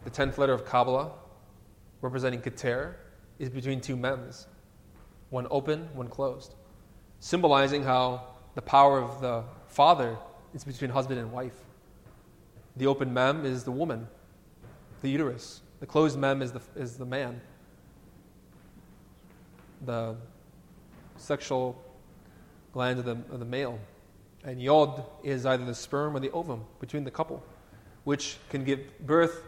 the tenth letter of Kabbalah, representing keter, is between two mems, one open, one closed, symbolizing how the power of the father is between husband and wife. The open mem is the woman, the uterus. The closed mem is the, is the man. The sexual gland of the, of the male. And yod is either the sperm or the ovum between the couple, which can give birth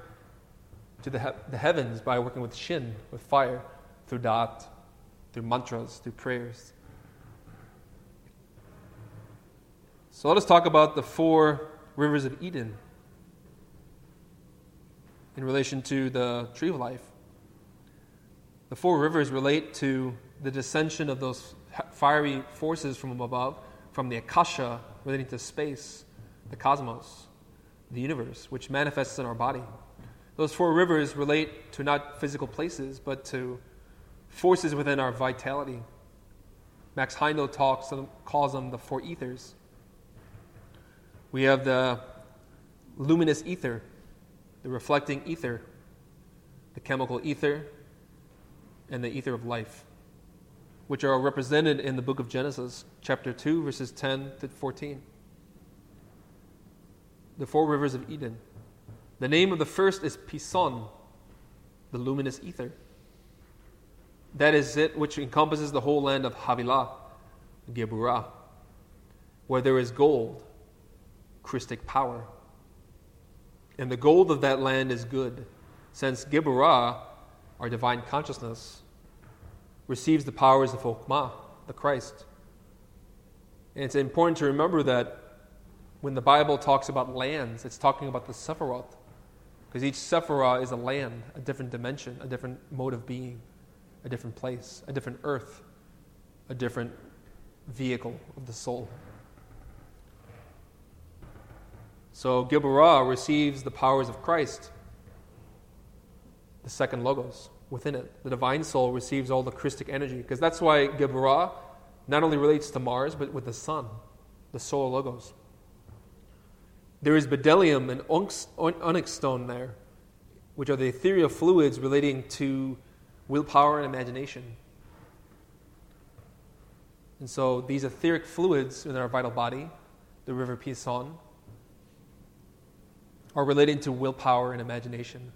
to the, he- the heavens by working with shin, with fire, through dat, through mantras, through prayers. So let us talk about the four rivers of Eden in relation to the tree of life. The four rivers relate to the descension of those fiery forces from above, from the Akasha relating to space, the cosmos, the universe, which manifests in our body. Those four rivers relate to not physical places, but to forces within our vitality. Max Heindel talks, calls them the four ethers. We have the luminous ether, the reflecting ether, the chemical ether, and the ether of life, which are represented in the book of Genesis, chapter 2, verses 10 to 14. The four rivers of Eden. The name of the first is Pison, the luminous ether. That is it which encompasses the whole land of Havilah, Geburah, where there is gold, Christic power. And the gold of that land is good, since Geburah, our divine consciousness, receives the powers of Chokmah, the Christ. And it's important to remember that when the Bible talks about lands, it's talking about the Sephiroth. Because each Sephirah is a land, a different dimension, a different mode of being, a different place, a different earth, a different vehicle of the soul. So Geburah receives the powers of Christ, the second logos within it. The divine soul receives all the Christic energy, because that's why Geburah not only relates to Mars, but with the sun, the solar logos. There is bdellium and onyx stone there, which are the ethereal fluids relating to willpower and imagination. And so these etheric fluids in our vital body, the river Pison, are relating to willpower and imagination,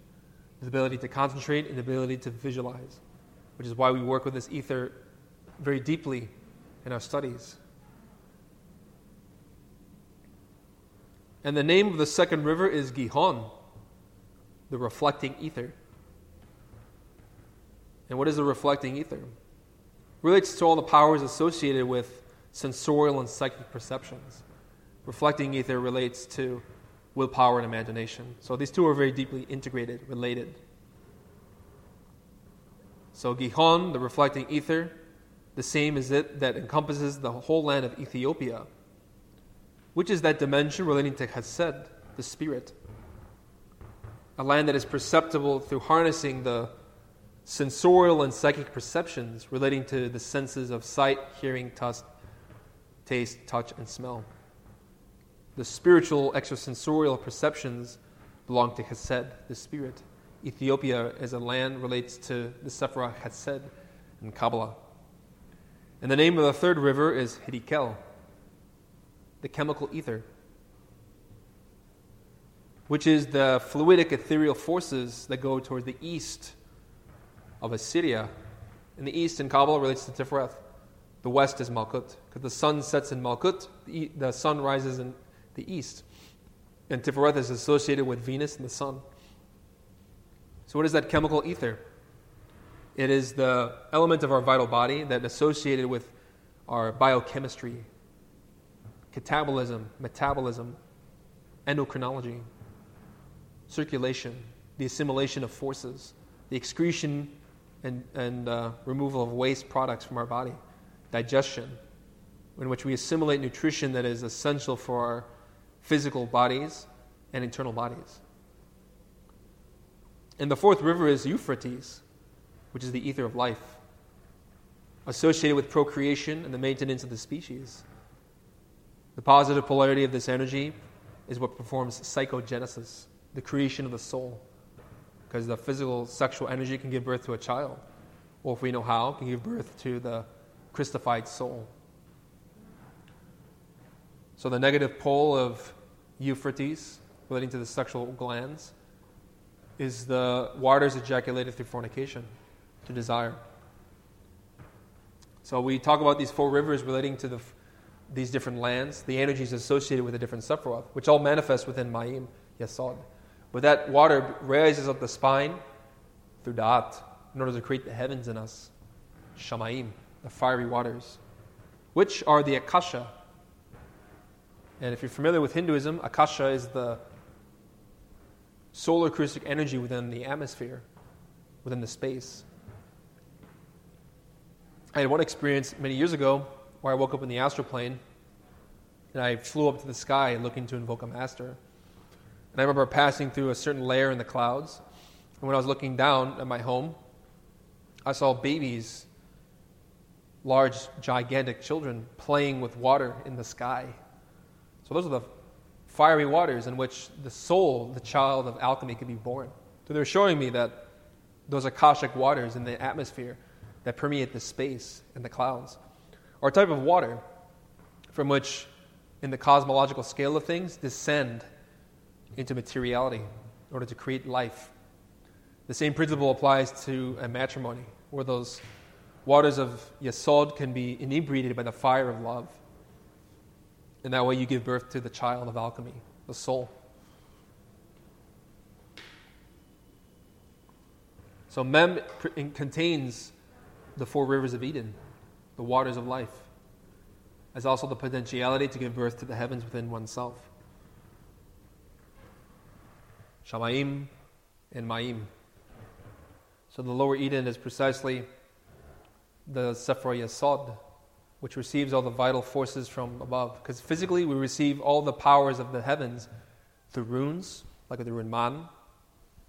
the ability to concentrate and the ability to visualize, which is why we work with this ether very deeply in our studies. And the name of the second river is Gihon, the reflecting ether. And what is the reflecting ether? relates to all the powers associated with sensorial and psychic perceptions. Reflecting ether relates to willpower and imagination. So these two are very deeply integrated, related. So Gihon, the reflecting ether, the same as it that encompasses the whole land of Ethiopia, which is that dimension relating to Chesed, the spirit. A land that is perceptible through harnessing the sensorial and psychic perceptions relating to the senses of sight, hearing, touch, taste, touch, and smell. The spiritual extrasensorial perceptions belong to Chesed, the spirit. Ethiopia as a land relates to the Sephirah Chesed in Kabbalah. And the name of the third river is Hiddekel, the chemical ether, which is the fluidic ethereal forces that go towards the east of Assyria. In the east, in Kabbalah, relates to Tiferet. The west is Malkut. Because the sun sets in Malkut, the sun rises in the east. And Tiferet is associated with Venus and the sun. So, what is that chemical ether? It is the element of our vital body that associated with our biochemistry, catabolism, metabolism, endocrinology, circulation, the assimilation of forces, the excretion and, and uh, removal of waste products from our body, digestion, in which we assimilate nutrition that is essential for our physical bodies and internal bodies. And the fourth river is Euphrates, which is the ether of life, associated with procreation and the maintenance of the species. The positive polarity of this energy is what performs psychogenesis, the creation of the soul because the physical sexual energy can give birth to a child, or if we know how, can give birth to the Christified soul. So the negative pole of Euphrates, relating to the sexual glands, is the waters ejaculated through fornication, to desire. So we talk about these four rivers relating to the, these different lands, the energies associated with the different Sephiroth, which all manifest within Ma'im, Yesod. But that water raises up the spine through Da'at in order to create the heavens in us. Shamaim, the fiery waters, which are the Akasha. And if you're familiar with Hinduism, Akasha is the solar acoustic energy within the atmosphere, within the space. I had one experience many years ago where I woke up in the astral plane and I flew up to the sky looking to invoke a master. And I remember passing through a certain layer in the clouds. And when I was looking down at my home, I saw babies, large, gigantic children, playing with water in the sky. So those are the fiery waters in which the soul, the child of alchemy, can be born. So they're showing me that those Akashic waters in the atmosphere that permeate the space and the clouds are a type of water from which, in the cosmological scale of things, descend into materiality in order to create life. The same principle applies to a matrimony, where those waters of Yesod can be inebriated by the fire of love. And that way you give birth to the child of alchemy, the soul. So Mem contains the four rivers of Eden, the waters of life, as also the potentiality to give birth to the heavens within oneself. Shamaim and Ma'im. So the lower Eden is precisely the Sephirah Yesod, which receives all the vital forces from above. Because physically, we receive all the powers of the heavens through runes, like the rune Man,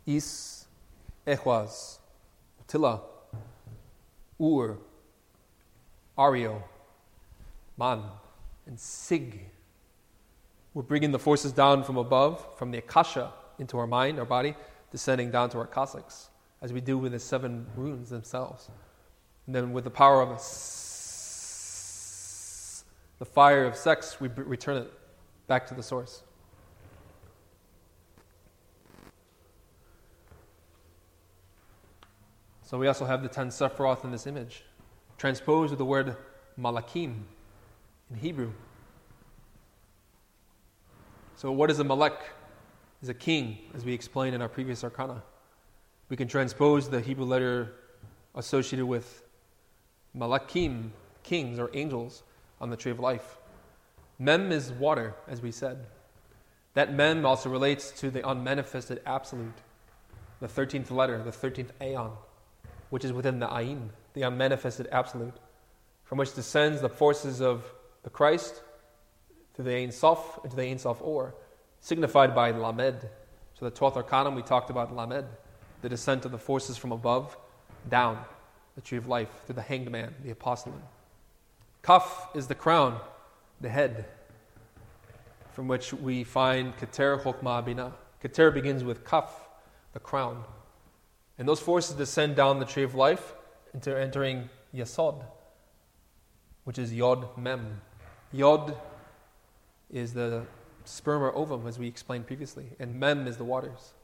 Is, Ehwaz, Tila, Ur, Ario, Man, and Sig. We're bringing the forces down from above, from the Akasha, into our mind, our body, descending down to our coccyx, as we do with the seven runes themselves. And then with the power of the fire of sex, we return it back to the source. So we also have the ten Sephiroth in this image, transposed with the word Malakim in Hebrew. So, what is a Malek? Is a king, as we explained in our previous arcana. We can transpose the Hebrew letter associated with Malakim, kings or angels, on the tree of life. Mem is water, as we said. That mem also relates to the unmanifested absolute, the 13th letter, the 13th aeon which is within the Ayin, the unmanifested absolute, from which descends the forces of the Christ to the Ein Sof and to the Ein Sof Or, signified by Lamed. So the 12th Arcanum, we talked about Lamed, the descent of the forces from above down, the tree of life, through the hanged man, the apostolate. Kaf is the crown, the head, from which we find Keter Chokmah Bina. Keter begins with Kaf, the crown. And those forces descend down the tree of life into entering Yesod, which is Yod Mem. Yod is the sperm or ovum, as we explained previously, and Mem is the waters.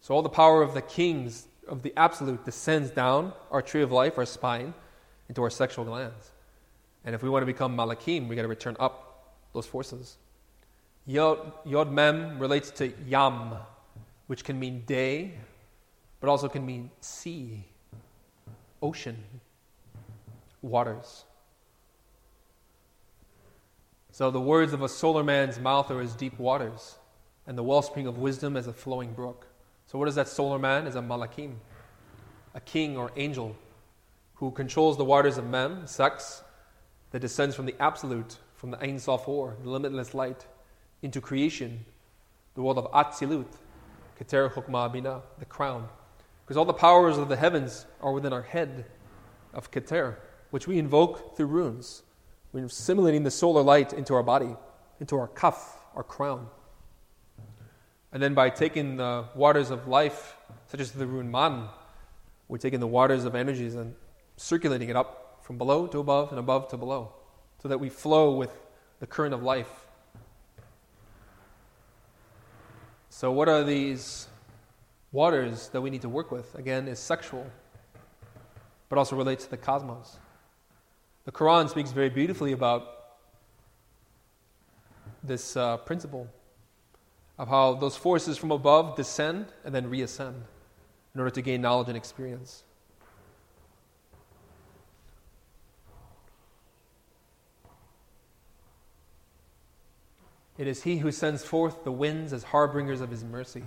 So all the power of the kings of the absolute descends down our tree of life, our spine, into our sexual glands. And if we want to become Malakim, we got to return up those forces. Yod, Yod Mem relates to Yam, which can mean day but also can mean sea, ocean, waters. So the words of a solar man's mouth are as deep waters, and the wellspring of wisdom as a flowing brook. So what is that solar man? Is a malakim, a king or angel who controls the waters of mem, sex, that descends from the absolute, from the Ein Sof Or, the limitless light, into creation, the world of Atzilut, Keter Chokmah Bina, the crown. Because all the powers of the heavens are within our head of Keter, which we invoke through runes. We're assimilating the solar light into our body, into our kaf, our crown. And then by taking the waters of life, such as the rune man, we're taking the waters of energies and circulating it up from below to above and above to below, so that we flow with the current of life. So, what are these waters that we need to work with, again, is sexual, but also relates to the cosmos. The Quran speaks very beautifully about this uh, principle of how those forces from above descend and then reascend in order to gain knowledge and experience. It is He who sends forth the winds as harbingers of His mercy.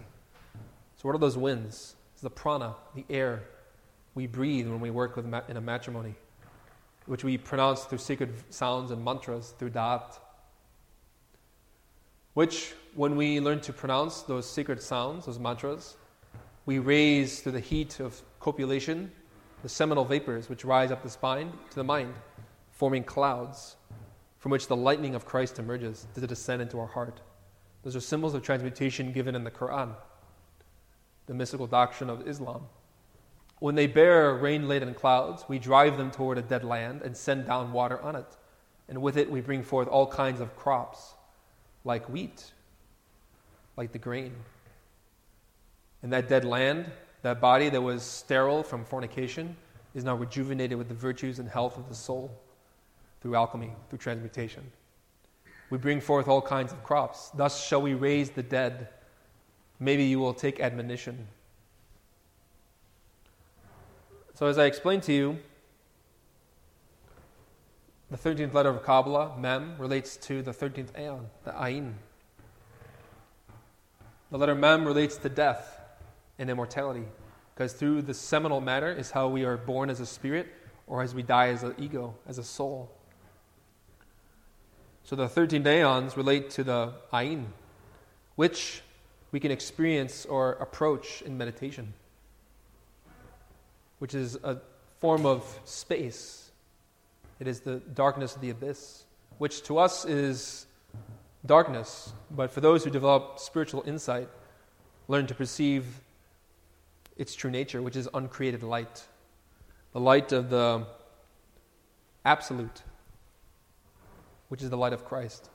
So, what are those winds? It's the prana, the air we breathe when we work with ma- in a matrimony, which we pronounce through sacred sounds and mantras, through da'at. Which, when we learn to pronounce those sacred sounds, those mantras, we raise through the heat of copulation the seminal vapors which rise up the spine to the mind, forming clouds from which the lightning of Christ emerges to descend into our heart. Those are symbols of transmutation given in the Quran the mystical doctrine of Islam. When they bear rain laden clouds, we drive them toward a dead land and send down water on it. And with it, we bring forth all kinds of crops, like wheat, like the grain. And that dead land, that body that was sterile from fornication, is now rejuvenated with the virtues and health of the soul through alchemy, through transmutation. We bring forth all kinds of crops. Thus shall we raise the dead maybe you will take admonition. So, as I explained to you, The 13th letter of Kabbalah, Mem, relates to the 13th Aeon, the Ayin. The letter Mem relates to death and immortality, because through the seminal matter is how we are born as a spirit or as we die as an ego, as a soul. So the 13 aeons relate to the Ayin, which we can experience or approach in meditation, which is a form of space. It is the darkness of the abyss, which to us is darkness, but for those who develop spiritual insight, learn to perceive its true nature, which is uncreated light, the light of the absolute, which is the light of Christ.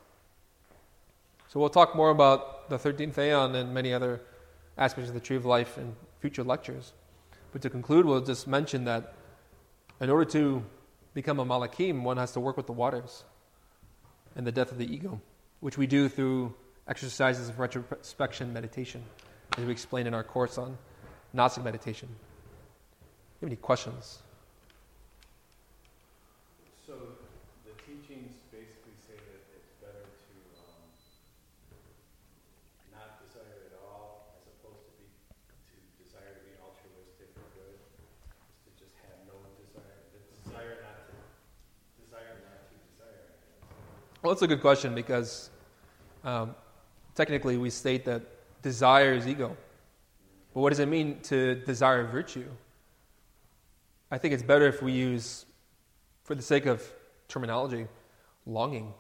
So we'll talk more about the 13th Aeon and many other aspects of the tree of life in future lectures. But to conclude, we'll just mention that in order to become a Malachim, one has to work with the waters and the death of the ego, which we do through exercises of retrospection meditation, as we explain in our course on Gnostic meditation. Do you have any questions? So the teachings basically say that it's better to um, not desire at all, as opposed to be to desire to be altruistic or good, is to just have no desire. The desire not to desire not to desire. I guess. Well, that's a good question because um, technically we state that desire is ego. But what does it mean to desire virtue? I think it's better if we use, for the sake of terminology, longing.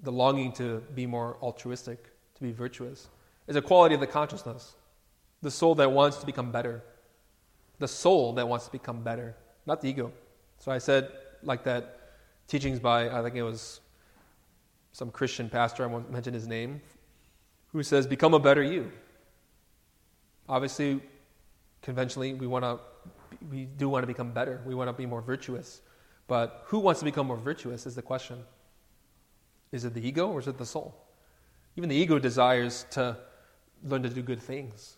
The longing to be more altruistic, to be virtuous, is a quality of the consciousness. The soul that wants to become better. The soul that wants to become better, not the ego. So I said, like that, teachings by, I think it was some Christian pastor, I won't mention his name, who says, Become a better you. Obviously, conventionally, we want to, we do want to become better. We want to be more virtuous. But who wants to become more virtuous is the question. Is it the ego or is it the soul? Even the ego desires to learn to do good things,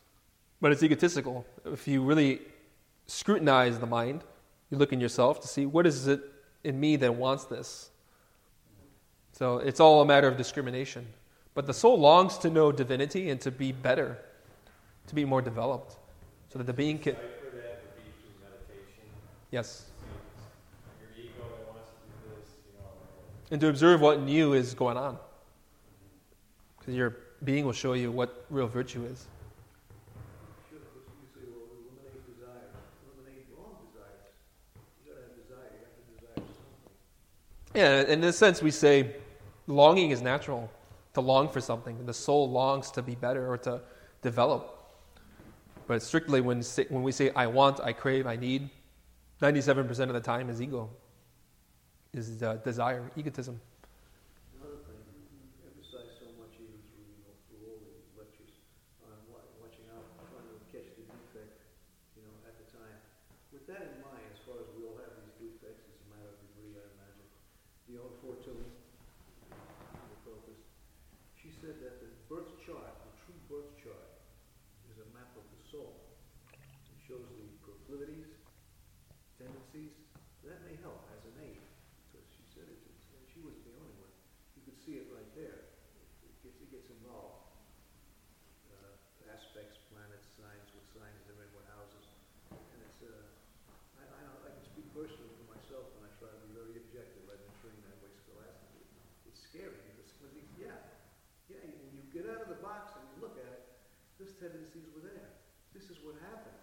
but it's egotistical. If you really scrutinize the mind, you look in yourself to see what is it in me that wants this. So it's all a matter of discrimination. But the soul longs to know divinity and to be better to be more developed, so that the being can. Decipher that would be through meditation. Yes. Your ego that wants to do this, you know. And to observe what new is going on. Because your being will show you what real virtue is. Sure, but you say, well, eliminate desire, eliminate wrong desires. You gotta have desire, you have to desire something. Yeah, in a sense, we say longing is natural to long for something. The soul longs to be better or to develop. But strictly, when, when we say I want, I crave, I need, 97% of the time is ego, is uh, desire, egotism. Another thing, you emphasize so much even through, you know, through all the lectures on wa- watching out, trying to catch the defect, you know, at the time. With that in mind, as far as we all have these defects, it's a matter of degree, I imagine. The old fortune, the focus, she said that the birth chart, the true birth chart, is a map of the soul. It shows the proclivities, tendencies. That may help as an aid, because she said it, it's- and she wasn't the only one. You could see it right there. It gets, it gets involved. Uh, aspects, planets, signs, what signs they're in, what houses. And it's, uh, I, I know, I can speak personally for myself when I try to be very objective. I've been trained that way scholastically. It's scary because, some of these- yeah, yeah, when you get out of the box and you look at it, were there. This is what happened.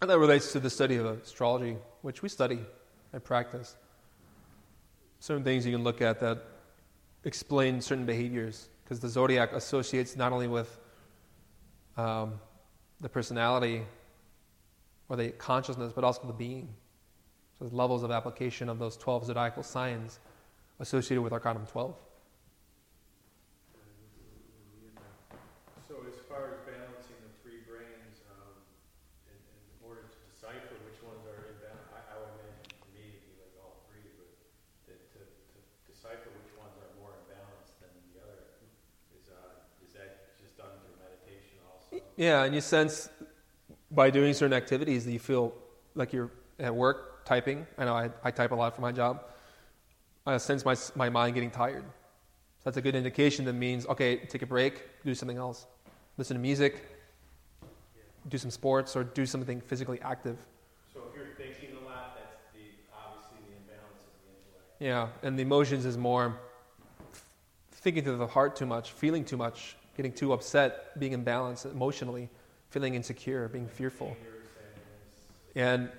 And that relates to the study of astrology, which we study and practice. Certain things you can look at that explain certain behaviors, because the zodiac associates not only with um, the personality or the consciousness, but also the being. So there's levels of application of those 12 zodiacal signs associated with Arcanum 12. So as far as balancing the three brains, um, in, in order to decipher which ones are in balance, I, I would imagine for me it'd be like all three, but to, to, to decipher which ones are more in balance than the other, is, uh, is that just done through meditation also? Yeah, and you sense by doing certain activities that you feel like you're at work typing. I know I, I type a lot for my job. I sense my, my mind getting tired. So that's a good indication that means, okay, take a break, do something else. Listen to music, do some sports, or do something physically active. So if you're thinking a lot, that's the, obviously the imbalance of the intellect. Yeah, and the emotions is more thinking to the heart too much, feeling too much, getting too upset, being imbalanced emotionally, feeling insecure, being fearful. And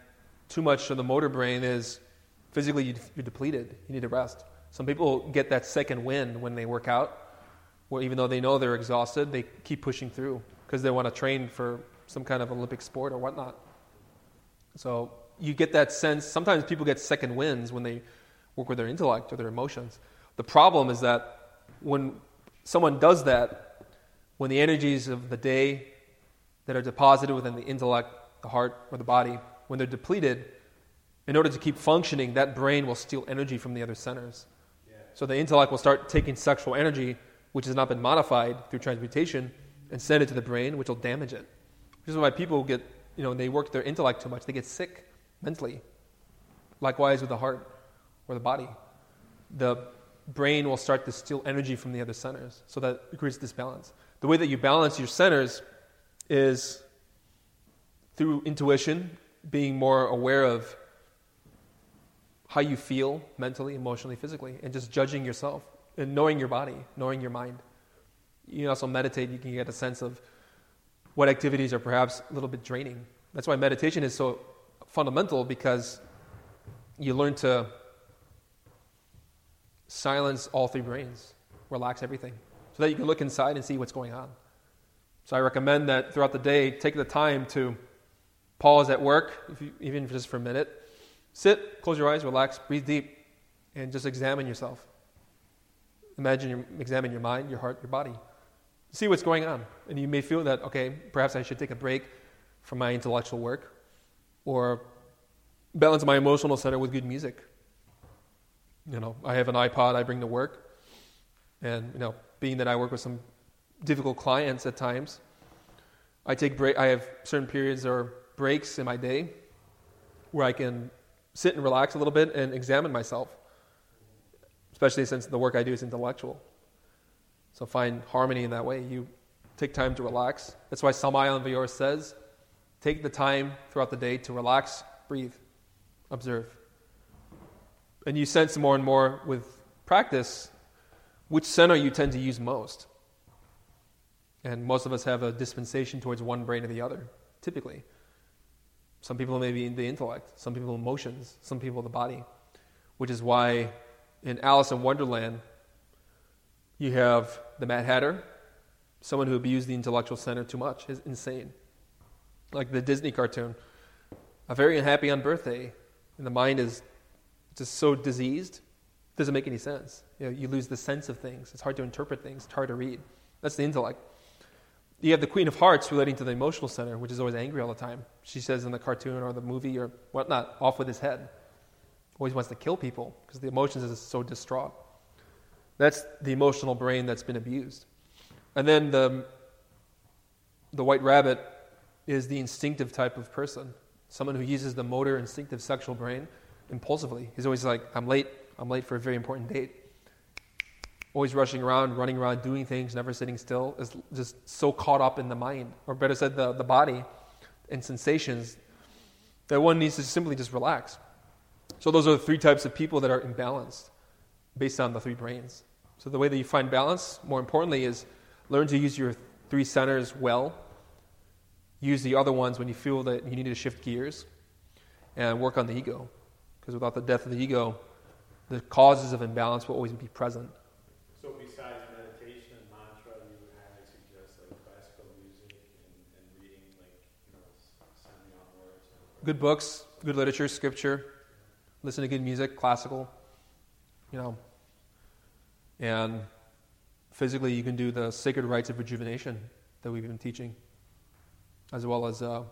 too much of the motor brain is physically you- you're depleted. You need to rest. Some people get that second wind when they work out, where even though they know they're exhausted, they keep pushing through because they want to train for some kind of Olympic sport or whatnot. So you get that sense. Sometimes people get second winds when they work with their intellect or their emotions. The problem is that when someone does that, when the energies of the day that are deposited within the intellect, the heart, or the body, when they're depleted, in order to keep functioning, that brain will steal energy from the other centers. yeah. So the intellect will start taking sexual energy, which has not been modified through transmutation, and send it to the brain, which will damage it. Which is why people get, you know, when they work their intellect too much, they get sick mentally. Likewise with the heart or the body. The brain will start to steal energy from the other centers, so that it creates disbalance. The way that you balance your centers is through intuition, being more aware of how you feel mentally, emotionally, physically, and just judging yourself and knowing your body, knowing your mind. You also meditate, you can get a sense of what activities are perhaps a little bit draining. That's why meditation is so fundamental because you learn to silence all three brains, relax everything, so that you can look inside and see what's going on. So I recommend that throughout the day, take the time to pause at work, if you, even just for a minute, sit, close your eyes, relax, breathe deep, and just examine yourself. Imagine, examine your mind, your heart, your body. See what's going on. And you may feel that, okay, perhaps I should take a break from my intellectual work or balance my emotional center with good music. You know, I have an iPod I bring to work. And, you know, being that I work with some difficult clients at times, I take break. I have certain periods or breaks in my day where I can sit and relax a little bit and examine myself, especially since the work I do is intellectual. So find harmony in that way. You take time to relax. That's why Samael Aun Weor says, take the time throughout the day to relax, breathe, observe. And you sense more and more with practice which center you tend to use most. And most of us have a dispensation towards one brain or the other, typically. Some people may be in the intellect, some people emotions, some people the body. Which is why in Alice in Wonderland, you have the Mad Hatter, someone who abused the intellectual center too much, is insane. Like the Disney cartoon, a very unhappy on birthday, and the mind is just so diseased, doesn't make any sense. You, know, you lose the sense of things. It's hard to interpret things. It's hard to read. That's the intellect. You have the Queen of Hearts relating to the emotional center, which is always angry all the time. She says in the cartoon or the movie or whatnot, off with his head. Always wants to kill people because the emotions is so distraught. That's the emotional brain that's been abused. And then the, the white rabbit is the instinctive type of person, someone who uses the motor, instinctive sexual brain impulsively. He's always like, I'm late, I'm late for a very important date. Always rushing around, running around, doing things, never sitting still, is just so caught up in the mind, or better said, the, the body and sensations, that one needs to simply just relax. So, those are the three types of people that are imbalanced based on the three brains. So, the way that you find balance, more importantly, is learn to use your three centers well. Use the other ones when you feel that you need to shift gears and work on the ego. Because without the death of the ego, the causes of imbalance will always be present. So besides meditation and mantra, you would highly suggest like classical music and, and reading like, you know, Semyon words Good books, good literature, scripture, listen to good music, classical, you know. And physically, you can do the sacred rites of rejuvenation that we've been teaching, as well as uh,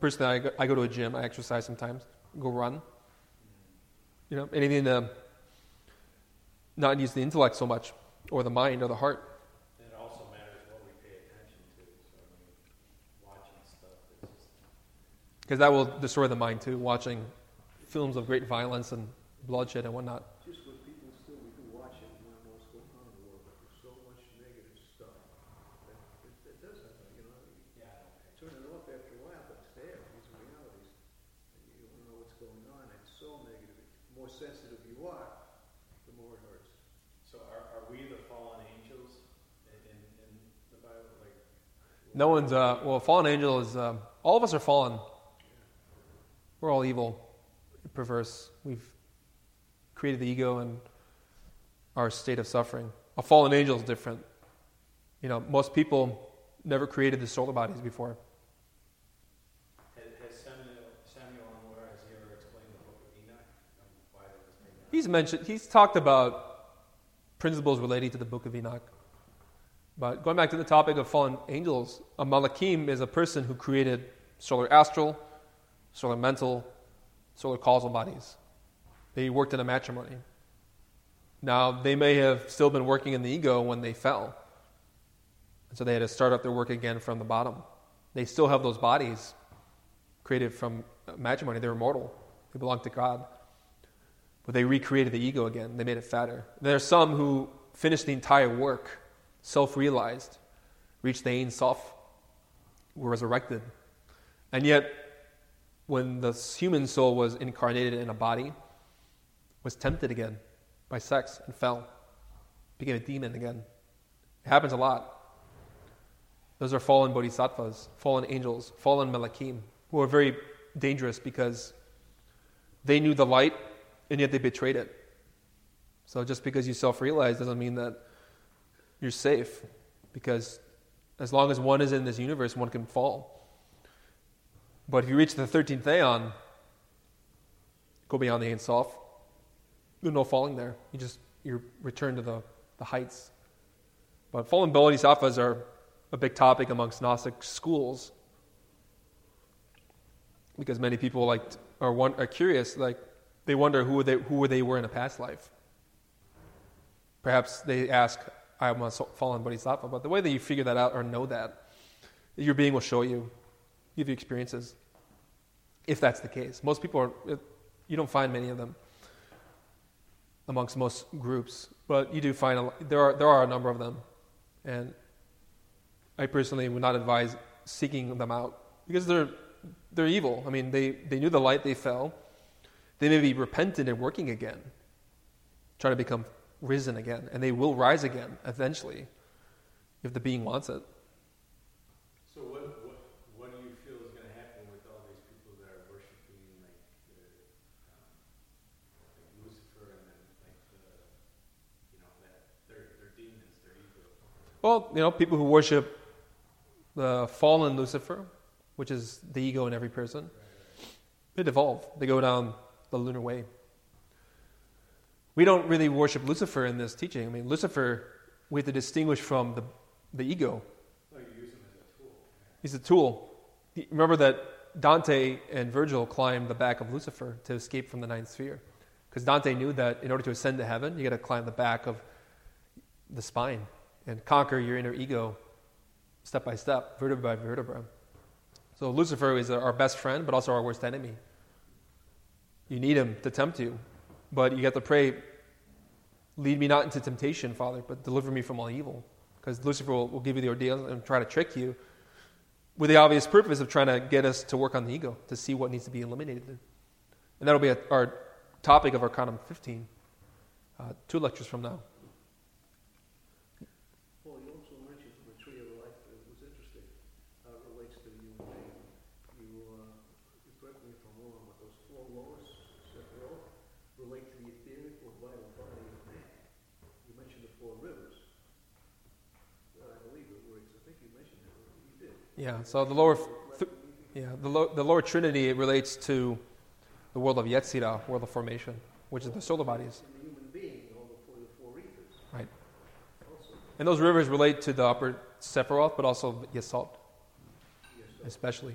personally, I go, I go to a gym, I exercise sometimes, go run. You know, anything to um, not use the intellect so much, or the mind, or the heart. It also matters what we pay attention to. So I mean, watching stuff Because that will destroy the mind too, watching films of great violence and bloodshed and whatnot. Just after a while, but it's there. These are realities. And you don't know what's going on. It's so negative. The more sensitive you are, the more it hurts. So are, are we the fallen angels in, in, in the Bible? Like, No one's, uh, well, fallen angel is, um, all of us are fallen. We're all evil, perverse. We've created the ego and our state of suffering. A fallen angel is different. You know, most people never created the solar bodies before. has, has Samael, Samuel Anwar, has he ever explained the book of Enoch? Why that was made He's mentioned, he's talked about principles relating to the book of Enoch. But going back to the topic of fallen angels, a malakim is a person who created solar astral, solar mental, solar causal bodies. They worked in a matrimony. Now, they may have still been working in the ego when they fell. And so they had to start up their work again from the bottom. They still have those bodies created from matrimony. They're immortal, they belong to God. But they recreated the ego again, they made it fatter. There are some who finished the entire work, self realized, reached the Ein Sof, were resurrected. And yet, when the human soul was incarnated in a body, was tempted again by sex and fell, became a demon again. It happens a lot. Those are fallen bodhisattvas, fallen angels, fallen malakim, who are very dangerous because they knew the light and yet they betrayed it. So just because you self realize doesn't mean that you're safe, because as long as one is in this universe, one can fall. But if you reach the 13th aeon, go beyond the Ein Sof, there's no falling there. You just you return to the, the heights. But fallen bodhisattvas are a big topic amongst Gnostic schools because many people like are, one, are curious, like they wonder who they, who they were in a past life. Perhaps they ask, I'm a fallen bodhisattva, but the way that you figure that out or know that, your being will show you, give you experiences, if that's the case. Most people are, you don't find many of them amongst most groups, but you do find a, there are there are a number of them, and I personally would not advise seeking them out because they're they're evil. I mean, they they knew the light, they fell. They may be repentant and working again, trying to become risen again, and they will rise again eventually, if the being wants it. So what, what, what do you feel is going to happen with all these people that are worshiping like, the, um, like Lucifer and then like the, you know, that they're, they're demons, they're evil. Well, you know, people who worship the fallen Lucifer, which is the ego in every person, they devolve. They go down the lunar way. We don't really worship Lucifer in this teaching. I mean, Lucifer, we have to distinguish from the, the ego. You use them as a tool. He's a tool. Remember that Dante and Virgil climbed the back of Lucifer to escape from the ninth sphere. Because Dante knew that in order to ascend to heaven, you got to climb the back of the spine and conquer your inner ego step by step, vertebra by vertebra. So Lucifer is our best friend, but also our worst enemy. You need him to tempt you, but you have to pray, lead me not into temptation, Father, but deliver me from all evil. Because Lucifer will, will give you the ordeal and try to trick you with the obvious purpose of trying to get us to work on the ego, to see what needs to be eliminated. And that'll be our topic of our Arcanum 15, uh, two lectures from now. Paul, you also mentioned the tree of life. It was interesting how it relates to the human being. You, uh, you correct me if I'm wrong, but those four laws, Sephiroth, relate to the etheric or vital body of man. You mentioned the four rivers. Uh, I believe it was. I think you mentioned it. You did. Yeah, so the lower, th- yeah, the, lo- the lower trinity it relates to the world of Yetzirah, world of formation, which is the solar bodies. And the human being, all the four, the four ethers. Right. Also, And those rivers relate to the upper Sephiroth, but also Yesod, yes. especially.